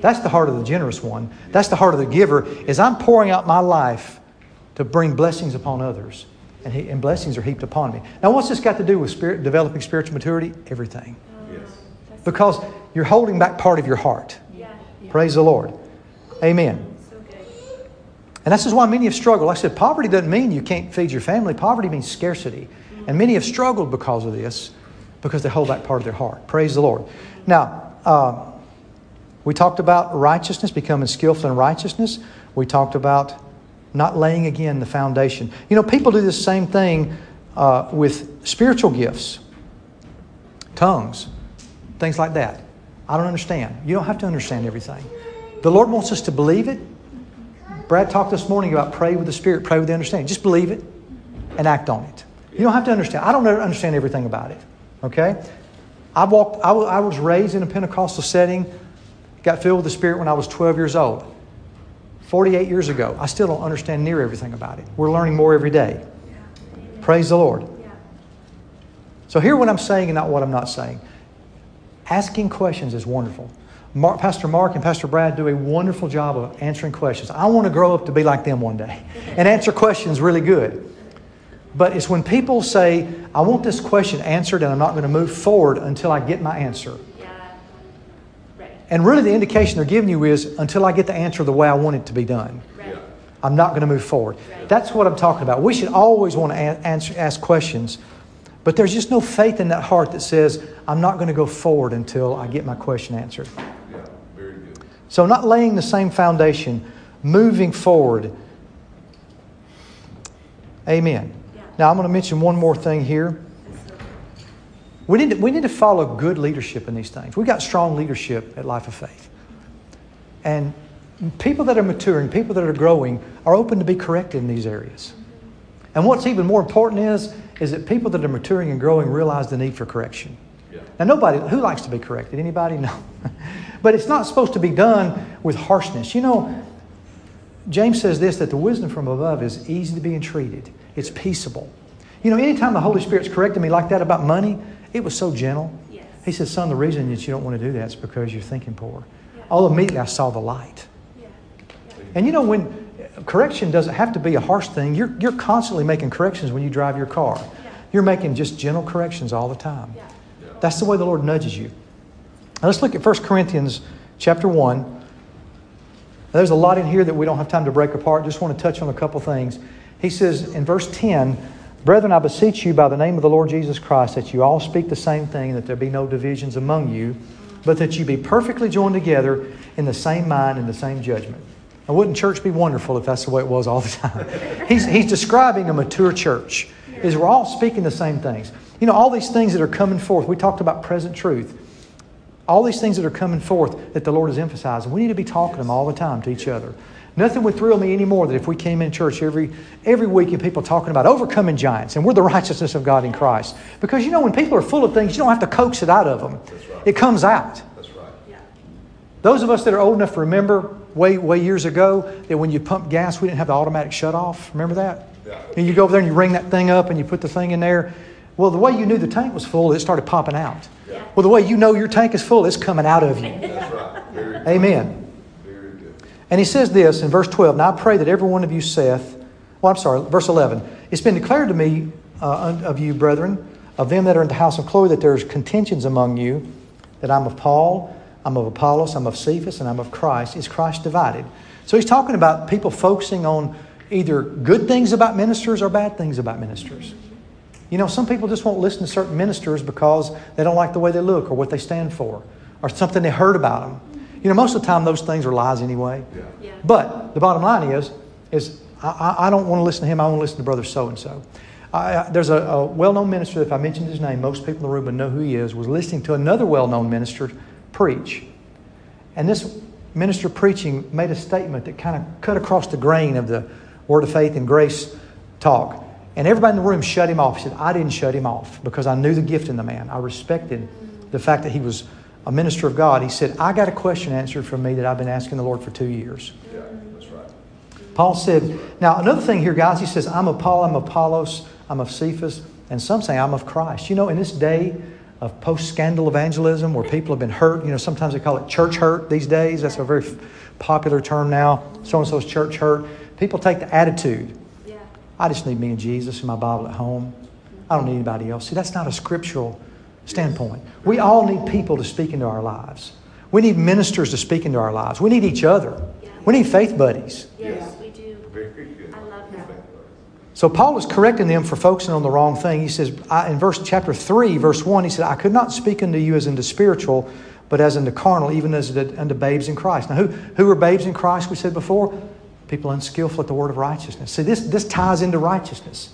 A: That's the heart of the generous one. That's the heart of the giver. Is I'm pouring out my life to bring blessings upon others, and, he, and blessings are heaped upon me. Now, what's this got to do with spirit, developing spiritual maturity? Everything,
C: Yes.
A: Because you're holding back part of your heart.
B: yeah. yeah.
A: Praise the Lord. Amen. And this is why many have struggled. Like I said, poverty doesn't mean you can't feed your family. Poverty means scarcity. And many have struggled because of this, because they hold that part of their heart. Praise the Lord. Now, um, we talked about righteousness, becoming skillful in righteousness. We talked about not laying again the foundation. You know, people do the same thing uh, with spiritual gifts, tongues, things like that. I don't understand. You don't have to understand everything. The Lord wants us to believe it. Brad talked this morning about pray with the Spirit, pray with the understanding. Just believe it and act on it. You don't have to understand. I don't understand everything about it. Okay? I walked. I was raised in a Pentecostal setting. Got filled with the Spirit when I was 12 years old. 48 years ago. I still don't understand near everything about it. We're learning more every day. Praise the Lord. So hear what I'm saying and not what I'm not saying. Asking questions is wonderful. Mark, Pastor Mark and Pastor Brad do a wonderful job of answering questions. I want to grow up to be like them one day [LAUGHS] and answer questions really good. But it's when people say, I want this question answered and I'm not going to move forward until I get my answer.
B: Yeah. Right.
A: And really, the indication they're giving you is until I get the answer the way I want it to be done.
B: Right.
C: Yeah.
A: I'm not going to move forward.
B: Right.
A: That's what I'm talking about. We should always want to answer, ask questions, but there's just no faith in that heart that says, I'm not going to go forward until I get my question answered.
C: Yeah. Very good.
A: So, not laying the same foundation, moving forward. Amen.
B: Yeah.
A: Now, I'm going to mention one more thing here.
B: That's so good.
A: We need, to, we need to follow good leadership in these things. We've got strong leadership at Life of Faith. And people that are maturing, people that are growing, are open to be corrected in these areas. And what's even more important is, is that people that are maturing and growing realize the need for correction.
C: Yeah.
A: Now, nobody, who likes to be corrected? Anybody? [LAUGHS] No. But it's not supposed to be done with harshness. You know, James says this that the wisdom from above is easy to be entreated, it's peaceable. You know, anytime the Holy Spirit's corrected me like that about money, it was so gentle.
B: Yes.
A: He says, Son, the reason that you don't want to do that is because you're thinking poor.
B: Yeah.
A: All immediately I saw the light.
B: Yeah.
A: And you know, when correction doesn't have to be a harsh thing, you're, you're constantly making corrections when you drive your car.
B: Yeah.
A: You're making just gentle corrections all the time.
B: Yeah.
C: Yeah.
A: That's the way the Lord nudges you. Now let's look at 1 Corinthians chapter 1. Now, there's a lot in here that we don't have time to break apart. Just want to touch on a couple things. He says in verse 10, Brethren, I beseech you by the name of the Lord Jesus Christ that you all speak the same thing, that there be no divisions among you, but that you be perfectly joined together in the same mind and the same judgment. Now, wouldn't church be wonderful if that's the way it was all the time? [LAUGHS] he's, he's describing a mature church, is we're all speaking the same things. You know, all these things that are coming forth, we talked about present truth. All these things that are coming forth that the Lord is emphasizing, we need to be talking them all the time to each other. Nothing would thrill me anymore than if we came in church every, every week and people talking about overcoming giants and we're the [LAUGHS] righteousness of God in Christ. Because you know, when people are full of things, you don't have to coax it out of them,
C: right.
A: it comes out.
C: That's right.
B: Yeah.
A: Those of us that are old enough to remember way, way years ago that when you pumped gas, we didn't have the automatic shut off. Remember that?
C: Yeah.
A: And you go over there and you ring that thing up and you put the thing in there. Well, the way you knew the tank was full, it started popping out.
C: Yeah.
A: Well, the way you know your tank is full, it's coming out of you.
C: That's right. Very.
A: Amen.
C: Very good.
A: And he says this in verse 12 Now I pray that every one of you saith, well, I'm sorry, verse 11. It's been declared to me uh, of you, brethren, of them that are in the house of Chloe, that there's contentions among you, that I'm of Paul, I'm of Apollos, I'm of Cephas, and I'm of Christ. Is Christ divided? So he's talking about people focusing on either good things about ministers or bad things about ministers. You know, some people just won't listen to certain ministers because they don't like the way they look or what they stand for or something they heard about them. You know, most of the time those things are lies anyway.
C: Yeah.
B: Yeah.
A: But the bottom line is, is I, I- I don't want to listen to him. I want to listen to brother so and so. There's a, a well-known minister. If I mentioned his name, most people in the room would know who he is. Was listening to another well-known minister preach, and this minister preaching made a statement that kind of cut across the grain of the word of faith and grace talk. And everybody in the room shut him off. He said, I didn't shut him off because I knew the gift in the man. I respected the fact that he was a minister of God. He said, I got a question answered from me that I've been asking the Lord for two years.
C: Yeah. That's right.
A: Paul said, now another thing here, guys, he says, I'm of Paul, I'm of Apollos, I'm of Cephas, and some say I'm of Christ. You know, in this day of post scandal evangelism where people have been hurt, you know, sometimes they call it church hurt these days. That's a very popular term now. So and so's church hurt. People take the attitude. I just need me and Jesus and my Bible at home. I don't need anybody else. See, that's not a scriptural standpoint. We all need people to speak into our lives. We need ministers to speak into our lives. We need each other. We need faith buddies.
B: Yes, we do.
C: Very good.
B: I love that.
A: So Paul is correcting them for focusing on the wrong thing. He says I, in verse chapter three, verse one, he said, "I could not speak unto you as unto spiritual, but as unto carnal, even as unto babes in Christ." Now, who who are babes in Christ? We said before, people unskillful at the word of righteousness. See, this this ties into righteousness.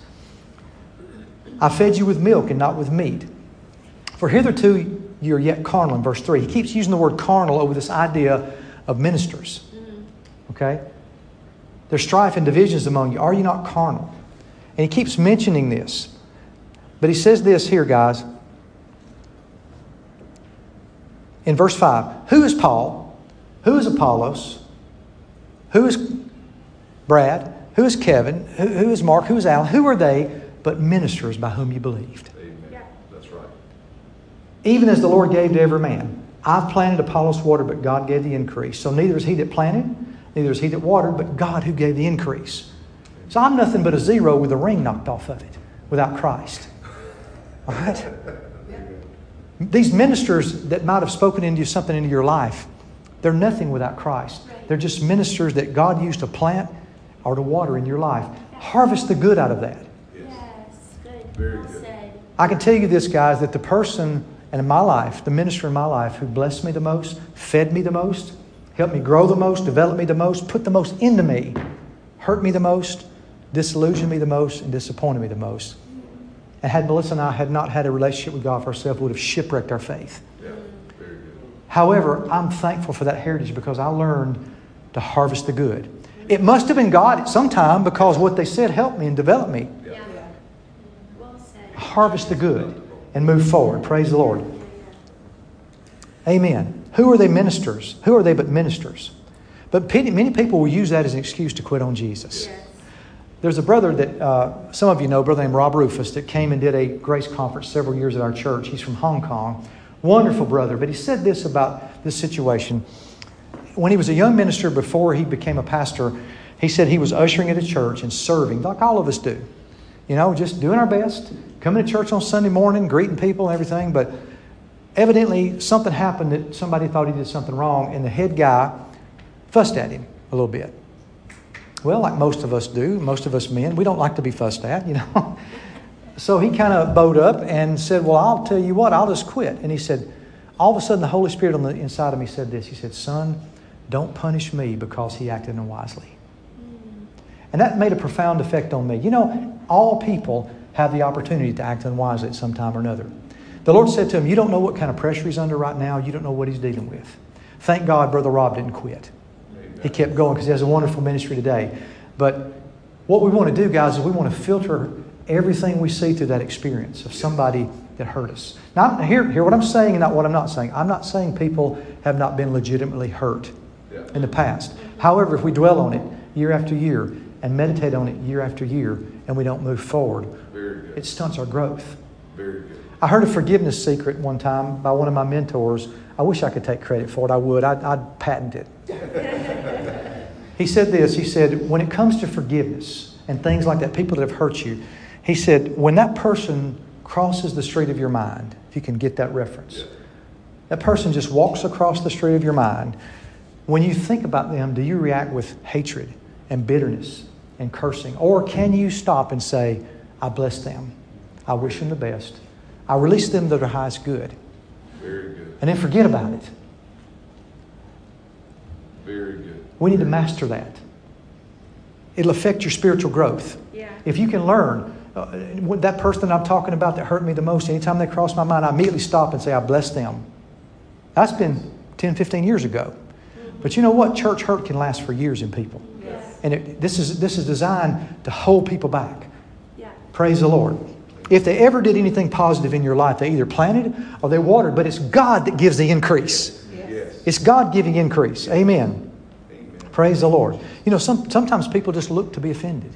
A: I fed you with milk and not with meat, for hitherto you are yet carnal. In verse three, he keeps using the word carnal over this idea of ministers. Okay. There's strife and divisions among you. Are you not carnal? And he keeps mentioning this. But he says this here, guys. In verse 5 Who is Paul? Who is Apollos? Who is Brad? Who is Kevin? Who, who is Mark? Who is Al? Who are they but ministers by whom you believed?
C: Amen. That's right.
A: Even as the Lord gave to every man. I've planted Apollos water, but God gave the increase. So neither is he that planted, neither is he that watered, but God who gave the increase. So I'm nothing but a zero with a ring knocked off of it without Christ. All right? These ministers that might have spoken into you something into your life, they're nothing without Christ. They're just ministers that God used to plant or to water in your life. Harvest the good out of that.
C: Yes.
B: Yes, good.
C: Very good.
A: I can tell you this, guys, that the person in my life, the minister in my life who blessed me the most, fed me the most, helped me grow the most, developed me the most, put the most into me, hurt me the most, disillusioned me the most, and disappointed me the most. And had Melissa and I had not had a relationship with God for ourselves, we would have shipwrecked our faith.
C: Yeah. Very good.
A: However, I'm thankful for that heritage because I learned to harvest the good. It must have been God at some time because what they said helped me and developed me.
B: Yeah. Well said.
A: Harvest the good and move forward. Praise the Lord. Amen. Who are they ministers? Who are they but ministers? But many people will use that as an excuse to quit on Jesus.
B: Yes.
A: There's a brother that uh, some of you know, a brother named Rob Rufus, that came and did a grace conference several years at our church. He's from Hong Kong. Wonderful brother. But he said this about this situation. When he was a young minister before he became a pastor, he said he was ushering at a church and serving, like all of us do. You know, just doing our best, coming to church on Sunday morning, greeting people and everything. But evidently, something happened that somebody thought he did something wrong, and the head guy fussed at him a little bit. Well, like most of us do, most of us men, we don't like to be fussed at, you [LAUGHS] know. so he kind of bowed up and said, Well, I'll tell you what, I'll just quit. And he said, All of a sudden, the Holy Spirit on the inside of me said this. He said, Son, don't punish me because he acted unwisely. And that made a profound effect on me. You know, all people have the opportunity to act unwisely at some time or another. The Lord said to him, You don't know what kind of pressure he's under right now. You don't know what he's dealing with. Thank God Brother Rob didn't quit. He kept going because he has a wonderful ministry today. But what we want to do, guys, is we want to filter everything we see through that experience of somebody that hurt us. Now, hear, hear what I'm saying and not what I'm not saying. I'm not saying people have not been legitimately hurt
C: Yeah.
A: in the past. However, if we dwell on it year after year and meditate on it year after year and we don't move forward, it stunts our growth.
C: Very good.
A: I heard a forgiveness secret one time by one of my mentors. I wish I could take credit for it. I would. I'd, I'd patent it. [LAUGHS] he said this. He said, when it comes to forgiveness and things like that, people that have hurt you, he said, when that person crosses the street of your mind, if you can get that reference,
C: Yeah.
A: that person just walks across the street of your mind. When you think about them, do you react with hatred and bitterness and cursing? Or can you stop and say, I bless them. I wish them the best. I release them to their highest good.
C: Very good.
A: And then forget about it.
C: Very good.
A: We need to master that. It'll affect your spiritual growth.
B: Yeah.
A: If you can learn, uh, that person I'm talking about that hurt me the most, anytime they cross my mind, I immediately stop and say, I bless them. That's been 10, 15 years ago. But you know what? Church hurt can last for years in people.
B: Yes.
A: And it, this, is, this is designed to hold people back.
B: Yeah.
A: Praise the Lord. If they ever did anything positive in your life, they either planted or they watered, but it's God that gives the increase.
C: Yes.
A: It's God giving increase. Amen.
C: Amen.
A: Praise the Lord. You know, some, sometimes people just look to be offended.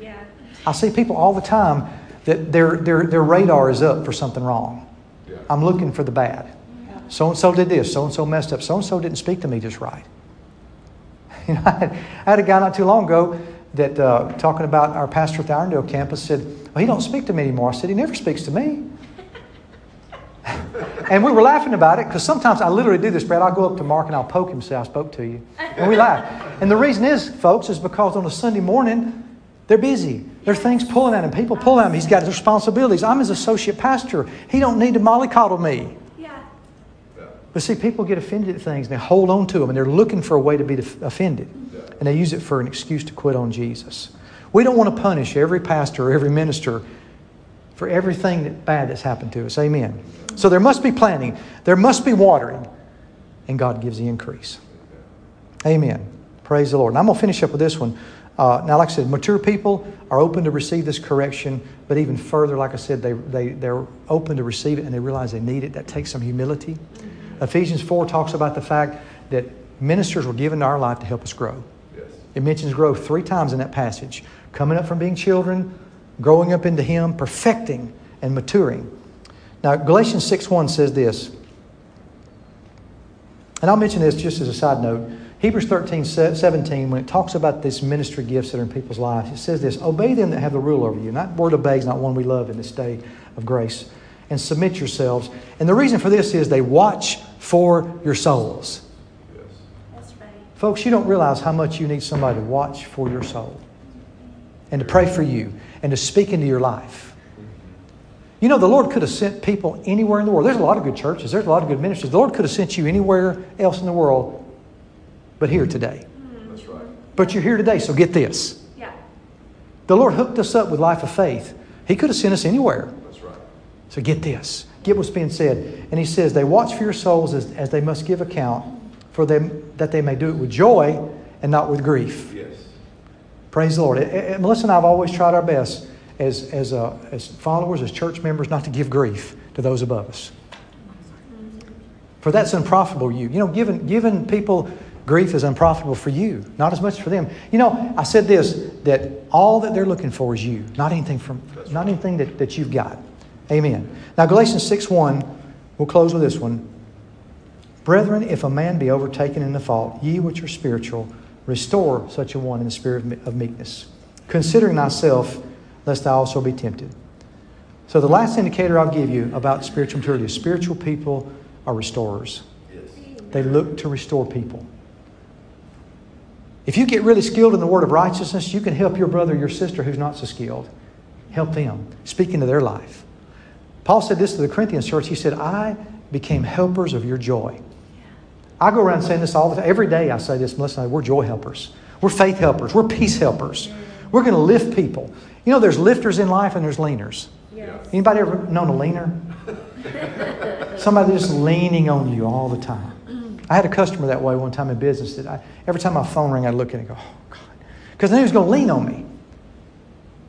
B: Yeah.
A: I see people all the time that their, their, their radar is up for something wrong.
C: Yeah.
A: I'm looking for the bad. So and so did this. So and so messed up. So and so didn't speak to me just right. [LAUGHS] You know, I had, I had a guy not too long ago that uh, talking about our pastor at the Irondale campus said, "Well, he don't speak to me anymore." I said, "He never speaks to me." [LAUGHS] and we were laughing about it because sometimes I literally do this, Brad. I'll go up to Mark and I'll poke him and say, "I spoke to you," and we laugh. And the reason is, folks, is because on a Sunday morning they're busy. There's things pulling at him. People pulling at him. He's got his responsibilities. I'm his associate pastor. He don't need to mollycoddle me. But see, people get offended at things and they hold on to them and they're looking for a way to be offended. And they use it for an excuse to quit on Jesus. We don't want to punish every pastor or every minister for everything that bad that's happened to us. Amen. So there must be planting, there must be watering, and God gives the increase. Amen. Praise the Lord. And I'm going to finish up with this one. Uh, now, like I said, mature people are open to receive this correction, but even further, like I said, they, they, they're open to receive it and they realize they need it. That takes some humility. Ephesians 4 talks about the fact that ministers were given to our life to help us grow.
C: Yes.
A: It mentions growth three times in that passage coming up from being children, growing up into Him, perfecting and maturing. Now, Galatians 6 1 says this, and I'll mention this just as a side note. Hebrews 13 17, when it talks about these ministry gifts that are in people's lives, it says this Obey them that have the rule over you. And that word obey is not one we love in this day of grace. And submit yourselves. And the reason for this is they watch for your souls.
C: Yes.
B: That's right.
A: Folks, you don't realize how much you need somebody to watch for your soul and to pray for you and to speak into your life. You know, the Lord could have sent people anywhere in the world. There's a lot of good churches, there's a lot of good ministries. The Lord could have sent you anywhere else in the world but here today.
C: That's right.
A: But you're here today, so get this.
B: Yeah.
A: The Lord hooked us up with life of faith. He could have sent us anywhere. So get this. Get what's being said. And he says, They watch for your souls as, as they must give account for them that they may do it with joy and not with grief.
C: Yes.
A: Praise the Lord. Melissa and I have always tried our best as, as, uh, as followers, as church members, not to give grief to those above us. For that's unprofitable you. You know, giving, giving people grief is unprofitable for you, not as much for them. You know, I said this that all that they're looking for is you, not anything from not anything that, that you've got. Amen. Now Galatians 6 1, we'll close with this one. Brethren, if a man be overtaken in the fault, ye which are spiritual, restore such a one in the spirit of meekness, considering thyself, lest thou also be tempted. So the last indicator I'll give you about spiritual maturity is spiritual people are restorers.
C: Yes.
A: They look to restore people. If you get really skilled in the word of righteousness, you can help your brother or your sister who's not so skilled. Help them. Speak into their life. Paul said this to the Corinthians church. He said, I became helpers of your joy. I go around saying this all the time. Every day I say this, Melissa, we're joy helpers. We're faith helpers. We're peace helpers. We're going to lift people. You know, there's lifters in life and there's leaners.
B: Yes.
A: Anybody ever known a leaner? Somebody just leaning on you all the time. I had a customer that way one time in business that I, every time my phone rang, I'd look at it and go, oh, God. Because then he was going to lean on me.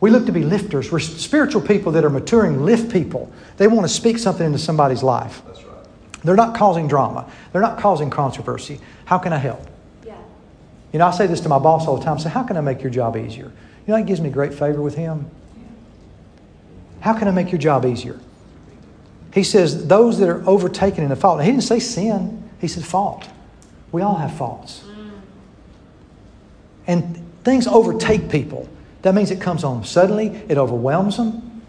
A: We look to be lifters. We're spiritual people that are maturing, lift people. They want to speak something into somebody's life.
C: That's right.
A: They're not causing drama, they're not causing controversy. How can I help?
B: Yeah.
A: You know, I say this to my boss all the time. I say, how can I make your job easier? You know, that gives me great favor with him. How can I make your job easier? He says, those that are overtaken in the fault. Now, he didn't say sin, he said fault. We all have faults. Mm. And things overtake people. That means it comes on suddenly, it overwhelms them.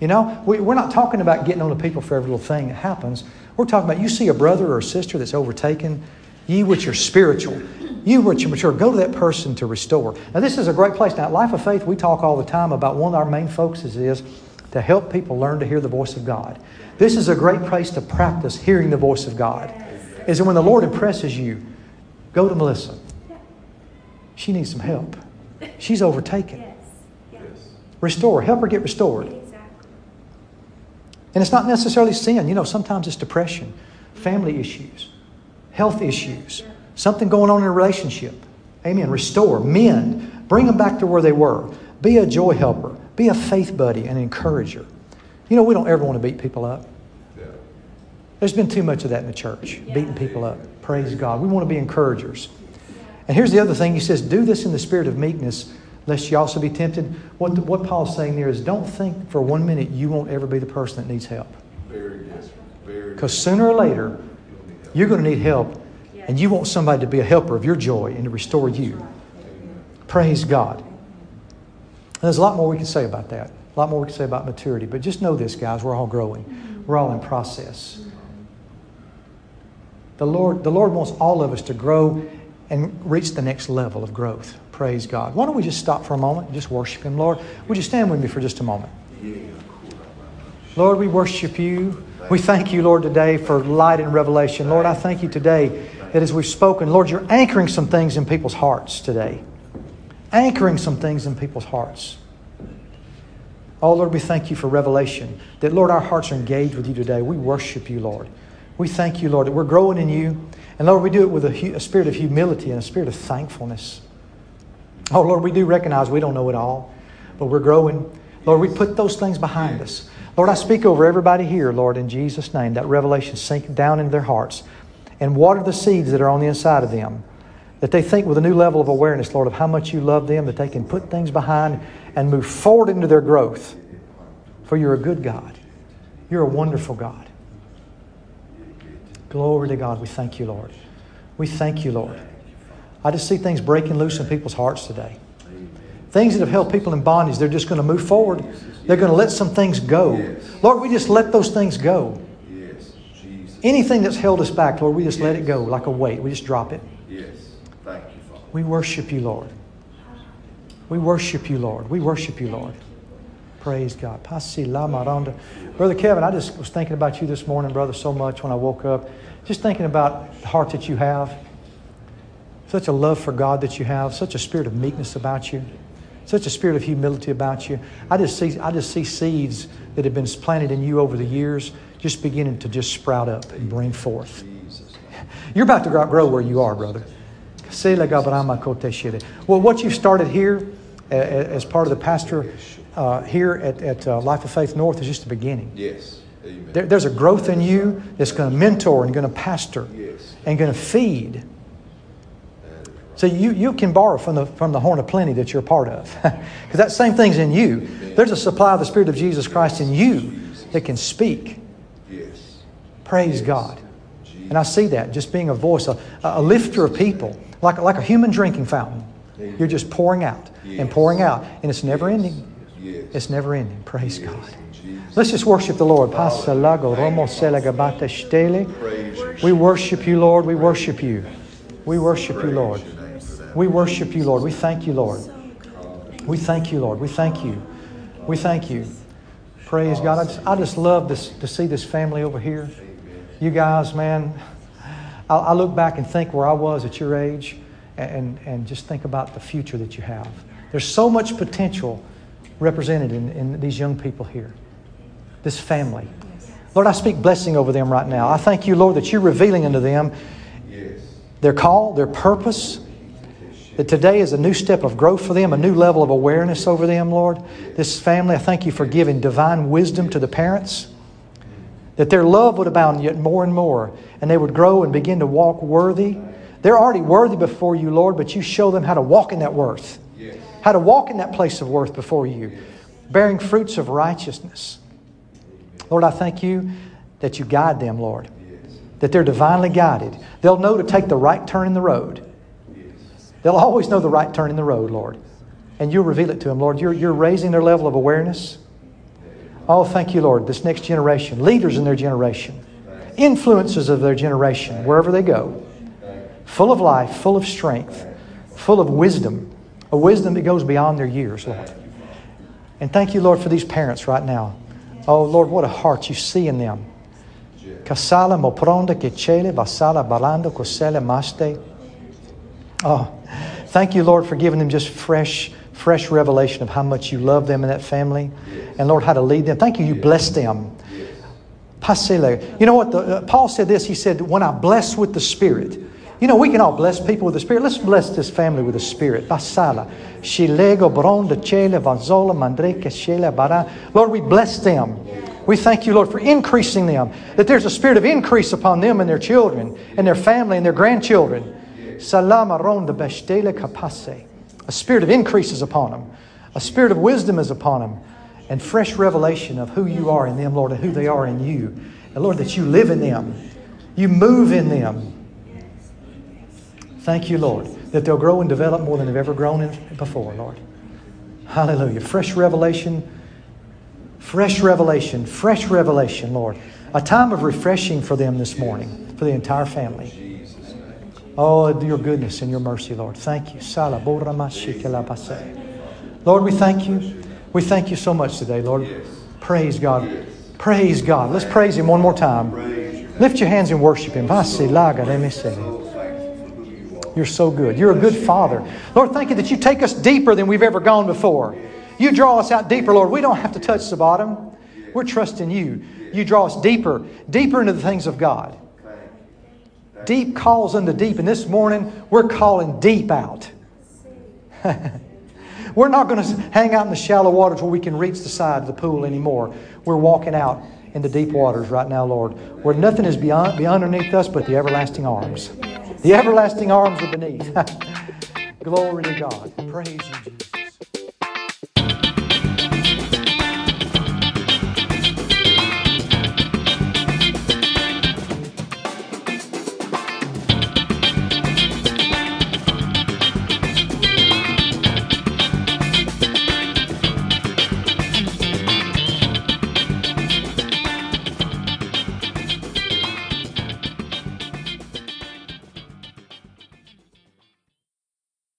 A: You know, we, we're not talking about getting on to people for every little thing that happens. We're talking about you see a brother or a sister that's overtaken, ye which are spiritual, you which are mature, go to that person to restore. Now, this is a great place. Now, Life of Faith, we talk all the time about one of our main focuses is to help people learn to hear the voice of God. This is a great place to practice hearing the voice of God. Is that when the Lord impresses you, go to Melissa. She needs some help. She's overtaken.
B: Yes.
C: Yes.
A: Restore. Help her get restored.
B: Exactly.
A: And it's not necessarily sin. You know, sometimes it's depression, family issues, health issues, something going on in a relationship. Amen. Restore, mend, bring them back to where they were. Be a joy helper, be a faith buddy, and encourager. You know, we don't ever want to beat people up.
C: Yeah.
A: There's been too much of that in the church,
B: Yeah.
A: beating people up. Praise God. We want to be encouragers. And here's the other thing He says, do this in the spirit of meekness, lest you also be tempted. What, what Paul's saying there is don't think for one minute you won't ever be the person that needs help.
C: Very good. Very good.
A: Because sooner or later, you're going to need help, and you want somebody to be a helper of your joy and to restore you. Praise God. And there's a lot more we can say about that, a lot more we can say about maturity. But just know this, guys, we're all growing, we're all in process. The Lord, the Lord wants all of us to grow and reach the next level of growth. Praise God. Why don't we just stop for a moment and just worship Him? Lord, would you stand with me for just a moment? Lord, we worship you. We thank you, Lord, today for light and revelation. Lord, I thank you today that as we've spoken, Lord, you're anchoring some things in people's hearts today. Anchoring some things in people's hearts. Oh, Lord, we thank you for revelation. That, Lord, our hearts are engaged with you today. We worship you, Lord. We thank you, Lord, that we're growing in you. And, Lord, we do it with a, a spirit of humility and a spirit of thankfulness. Oh, Lord, we do recognize we don't know it all, but we're growing. Lord, we put those things behind us. Lord, I speak over everybody here, Lord, in Jesus' name, that revelation sink down into their hearts and water the seeds that are on the inside of them. That they think with a new level of awareness, Lord, of how much you love them, that they can put things behind and move forward into their growth. For you're a good God. You're a wonderful God. Glory to God. We thank you, Lord. We thank you, Lord. I just see things breaking loose in people's hearts today. Things that have held people in bondage, they're just going to move forward. They're going to let some things go. Lord, we just let those things go. Anything that's held us back, Lord, we just let it go like a weight. We just drop it.
C: Yes. Thank you, Father.
A: We worship you, Lord. We worship you, Lord. We worship you, Lord. Praise God. Pasi la maranda. Brother Kevin, I just was thinking about you this morning, brother, so much when I woke up. Just thinking about the heart that you have. Such a love for God that you have. Such a spirit of meekness about you. Such a spirit of humility about you. I just see, I just see seeds that have been planted in you over the years just beginning to just sprout up and bring forth. You're about to grow- where you are, brother. Well, what you've started here as part of the pastor uh, here at, at uh, Life of Faith North is just the beginning.
C: Yes. Amen.
A: There, there's a growth in you that's going to mentor and going to pastor
C: Yes.
A: and going to feed. So you, you can borrow from the, from the horn of plenty that you're part of. [LAUGHS] Because that same thing's in you. There's a supply of the Spirit of Jesus Christ in you that can speak.
C: Yes.
A: Praise God. And I see that just being a voice, a, a lifter of people, like, like a human drinking fountain. You're just pouring out and pouring out, and it's never ending.
C: Yes.
A: It's never ending. Praise God.
C: Jesus.
A: Let's just worship the Lord. Pasalago romo selagabata shtele. We worship you, Lord. We worship you. We worship you, Lord. We worship you, Lord. We thank you, Lord. We thank you, Lord. We thank you. We thank you. Praise God. I just, I just love this, to see this family over here. You guys, man, I, I look back and think where I was at your age and, and just think about the future that you have. There's so much potential represented in, in these young people here, this family. Lord, I speak blessing over them right now. I thank you, Lord, that you're revealing unto them their call, their purpose. That today is a new step of growth for them, a new level of awareness over them, Lord. This family, I thank you for giving divine wisdom to the parents. That their love would abound yet more and more, and they would grow and begin to walk worthy. They're already worthy before you, Lord, but you show them how to walk in that worth. How to walk in that place of worth before you, bearing fruits of righteousness. Lord, I thank you that you guide them, Lord that they're divinely guided. They'll know to take the right turn in the road. They'll always know the right turn in the road, Lord. And you'll reveal it to them, Lord. You're, you're raising their level of awareness. Oh, thank you, Lord. This next generation, leaders in their generation, influences of their generation, wherever they go, full of life, full of strength, full of wisdom, a wisdom that goes beyond their years, Lord. And thank you, Lord, for these parents right now. Oh, Lord, what a heart you see in them. Oh, thank you, Lord, for giving them just fresh, fresh revelation of how much you love them and that family, and Lord, how to lead them. Thank you, you bless them. You know what? The, uh, Paul said this. He said, "When I bless with the Spirit." You know, we can all bless people with the Spirit. Let's bless this family with the Spirit. Basala. Shilego chele vanzola mandreke shele bara. Lord, we bless them. We thank you, Lord, for increasing them. That there's a spirit of increase upon them and their children and their family and their grandchildren. Salama ronda beshtele kapase. A spirit of increase is upon them. A spirit of wisdom is upon them. And fresh revelation of who you are in them, Lord, and who they are in you. And Lord, that you live in them. You move in them. Thank you, Lord, that they'll grow and develop more than they've ever grown before, Lord. Hallelujah. Fresh revelation, fresh revelation, fresh revelation, Lord. A time of refreshing for them this morning, for the entire family. Oh, your goodness and your mercy, Lord. Thank you. Lord, we thank you. We thank you so much today, Lord. Praise God. Praise God. Let's praise Him one more time. Lift your hands and worship Him. You're so good. You're a good Father. Lord, thank you that you take us deeper than we've ever gone before. You draw us out deeper, Lord. We don't have to touch the bottom. We're trusting you. You draw us deeper, deeper into the things of God. Deep calls unto deep. And this morning, we're calling deep out. [LAUGHS] we're not going to hang out in the shallow waters where we can reach the side of the pool anymore. We're walking out into deep waters right now, Lord, where nothing is beyond, beyond underneath us but the everlasting arms. The everlasting arms are beneath. [LAUGHS] Glory to God. Praise you, Jesus.